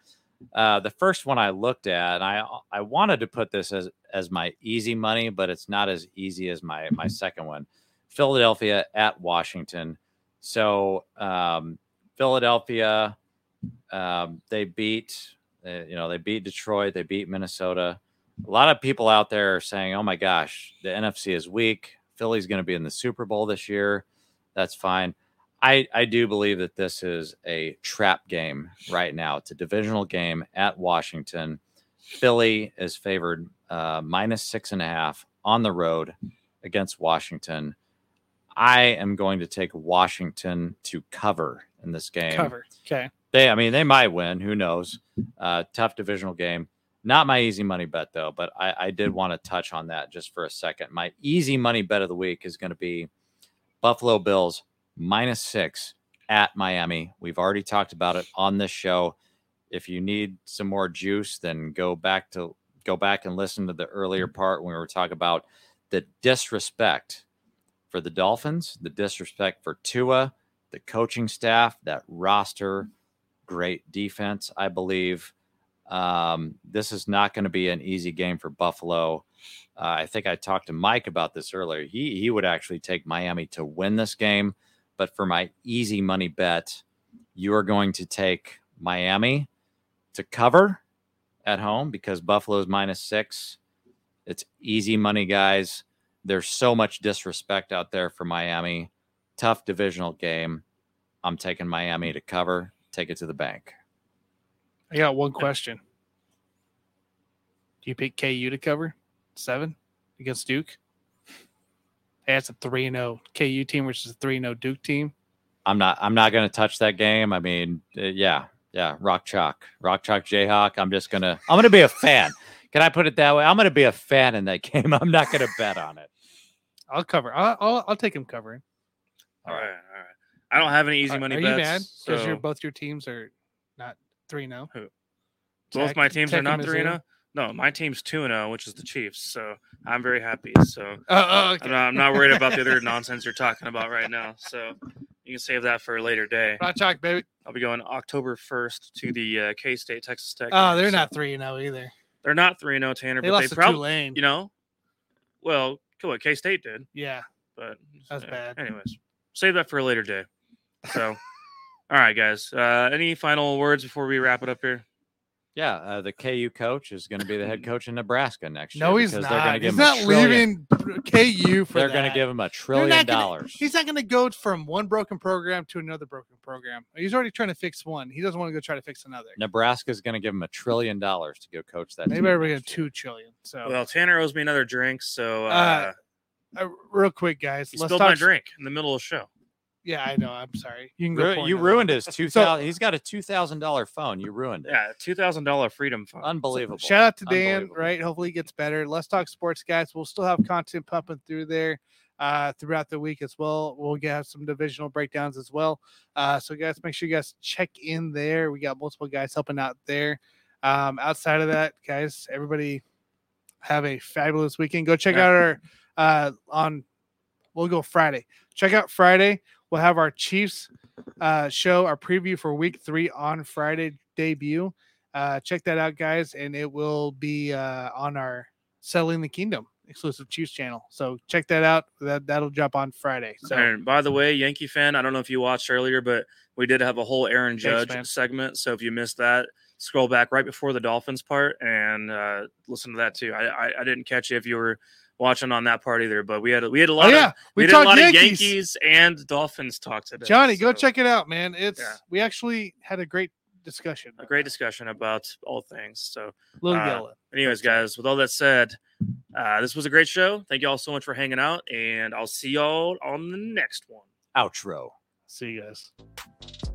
Uh, the first one I looked at, and I I wanted to put this as as my easy money, but it's not as easy as my my second one. Philadelphia at Washington. So um, Philadelphia, um, they beat uh, you know they beat Detroit, they beat Minnesota a lot of people out there are saying, "Oh my gosh, the NFC is weak. Philly's going to be in the Super Bowl this year. That's fine." I I do believe that this is a trap game right now. It's a divisional game at Washington. Philly is favored uh, minus six and a half on the road against Washington. I am going to take Washington to cover in this game Cover. Okay. they i mean they might win who knows uh tough divisional game not my easy money bet though but i i did want to touch on that just for a second my easy money bet of the week is going to be buffalo bills minus six at miami we've already talked about it on this show if you need some more juice then go back to go back and listen to the earlier part when we were talking about the disrespect for the dolphins the disrespect for tua the coaching staff, that roster, great defense, I believe. Um, this is not going to be an easy game for Buffalo. Uh, I think I talked to Mike about this earlier. He he would actually take Miami to win this game, but for my easy money bet, you are going to take Miami to cover at home because Buffalo's minus six. It's easy money, guys. There's so much disrespect out there for Miami tough divisional game. I'm taking Miami to cover, take it to the bank. I got one question. Do you pick KU to cover seven against Duke? Hey, that's a three and zero KU team versus a three and zero Duke team. I'm not I'm not going to touch that game. I mean, uh, yeah, yeah, rock chalk, rock chalk Jayhawk. I'm just gonna I'm gonna be a fan. Can I put it that way? I'm gonna be a fan in that game. I'm not gonna bet on it. I'll cover. I'll I'll, I'll take him covering. All right, all right. I don't have any easy Are, money are bets. you mad because so your both your teams are not three and zero? Both my teams are not three and zero. No, my team's two and zero, which is the Chiefs. So I'm very happy. So Oh, oh, okay. I'm not, I'm not worried about the other nonsense you're talking about right now. So you can save that for a later day. Rock chalk, baby. I'll be going October 1st to the uh, K State Texas Tech. Oh, they're so- not three and zero either. They're not three and zero, Tanner. They but lost they probably, Tulane. you know, well, cool. K State did, yeah, but That's yeah, bad. Anyways, save that for a later day. So, all right, guys. Uh, any final words before we wrap it up here? Yeah, uh, the KU coach is going to be the head coach in Nebraska next year. no, he's because They're going to not. give He's him a not trillion- leaving KU for They're going to that. give him a They're trillion not gonna- dollars. He's not going to go from one broken program to another broken program. He's already trying to fix one. He doesn't want to go try to fix another. Nebraska's going to give him a trillion dollars to go coach that. Maybe team everybody next get year. two trillion. So, Well, Tanner owes me another drink, so uh, Uh, uh, real quick, guys, he let's spilled talk. my drink in the middle of the show. Yeah, I know. I'm sorry. You can go. Ru- you ruined his two thousand. he's got a two thousand dollar phone. You ruined it. Yeah, two thousand dollar freedom fund. Unbelievable. Shout out to Dan, right? Hopefully he gets better. Let's talk sports, guys. We'll still have content pumping through there uh, throughout the week as well. We'll get have some divisional breakdowns as well. Uh, so, guys, make sure you guys check in there. We got multiple guys helping out there. Um, outside of that, guys, everybody have a fabulous weekend. Go check out our uh, on. We'll go Friday. Check out Friday. We'll have our Chiefs uh, show, our preview for Week Three on Friday debut uh check that out guys and it will be uh on our selling the kingdom exclusive chiefs channel so check that out that that'll drop on friday so And by the way, Yankee fan, I don't know if you watched earlier, but we did have a whole Aaron Judge man. segment. So if you missed that, scroll back right before the Dolphins part and uh, listen to that too. I, I, I didn't catch you if you were watching on that part either. But we had we had a Oh lot yeah, of we, we, did a talked lot Yankees. of Yankees and Dolphins talk today. Johnny, go check it out, man. It's Yeah. we actually had a great discussion. a great discussion about all things. So, Little uh, yellow. anyways, guys, with all that said, uh, this was a great show. Thank you all so much for hanging out, and I'll see y'all on the next one. Outro. See you guys.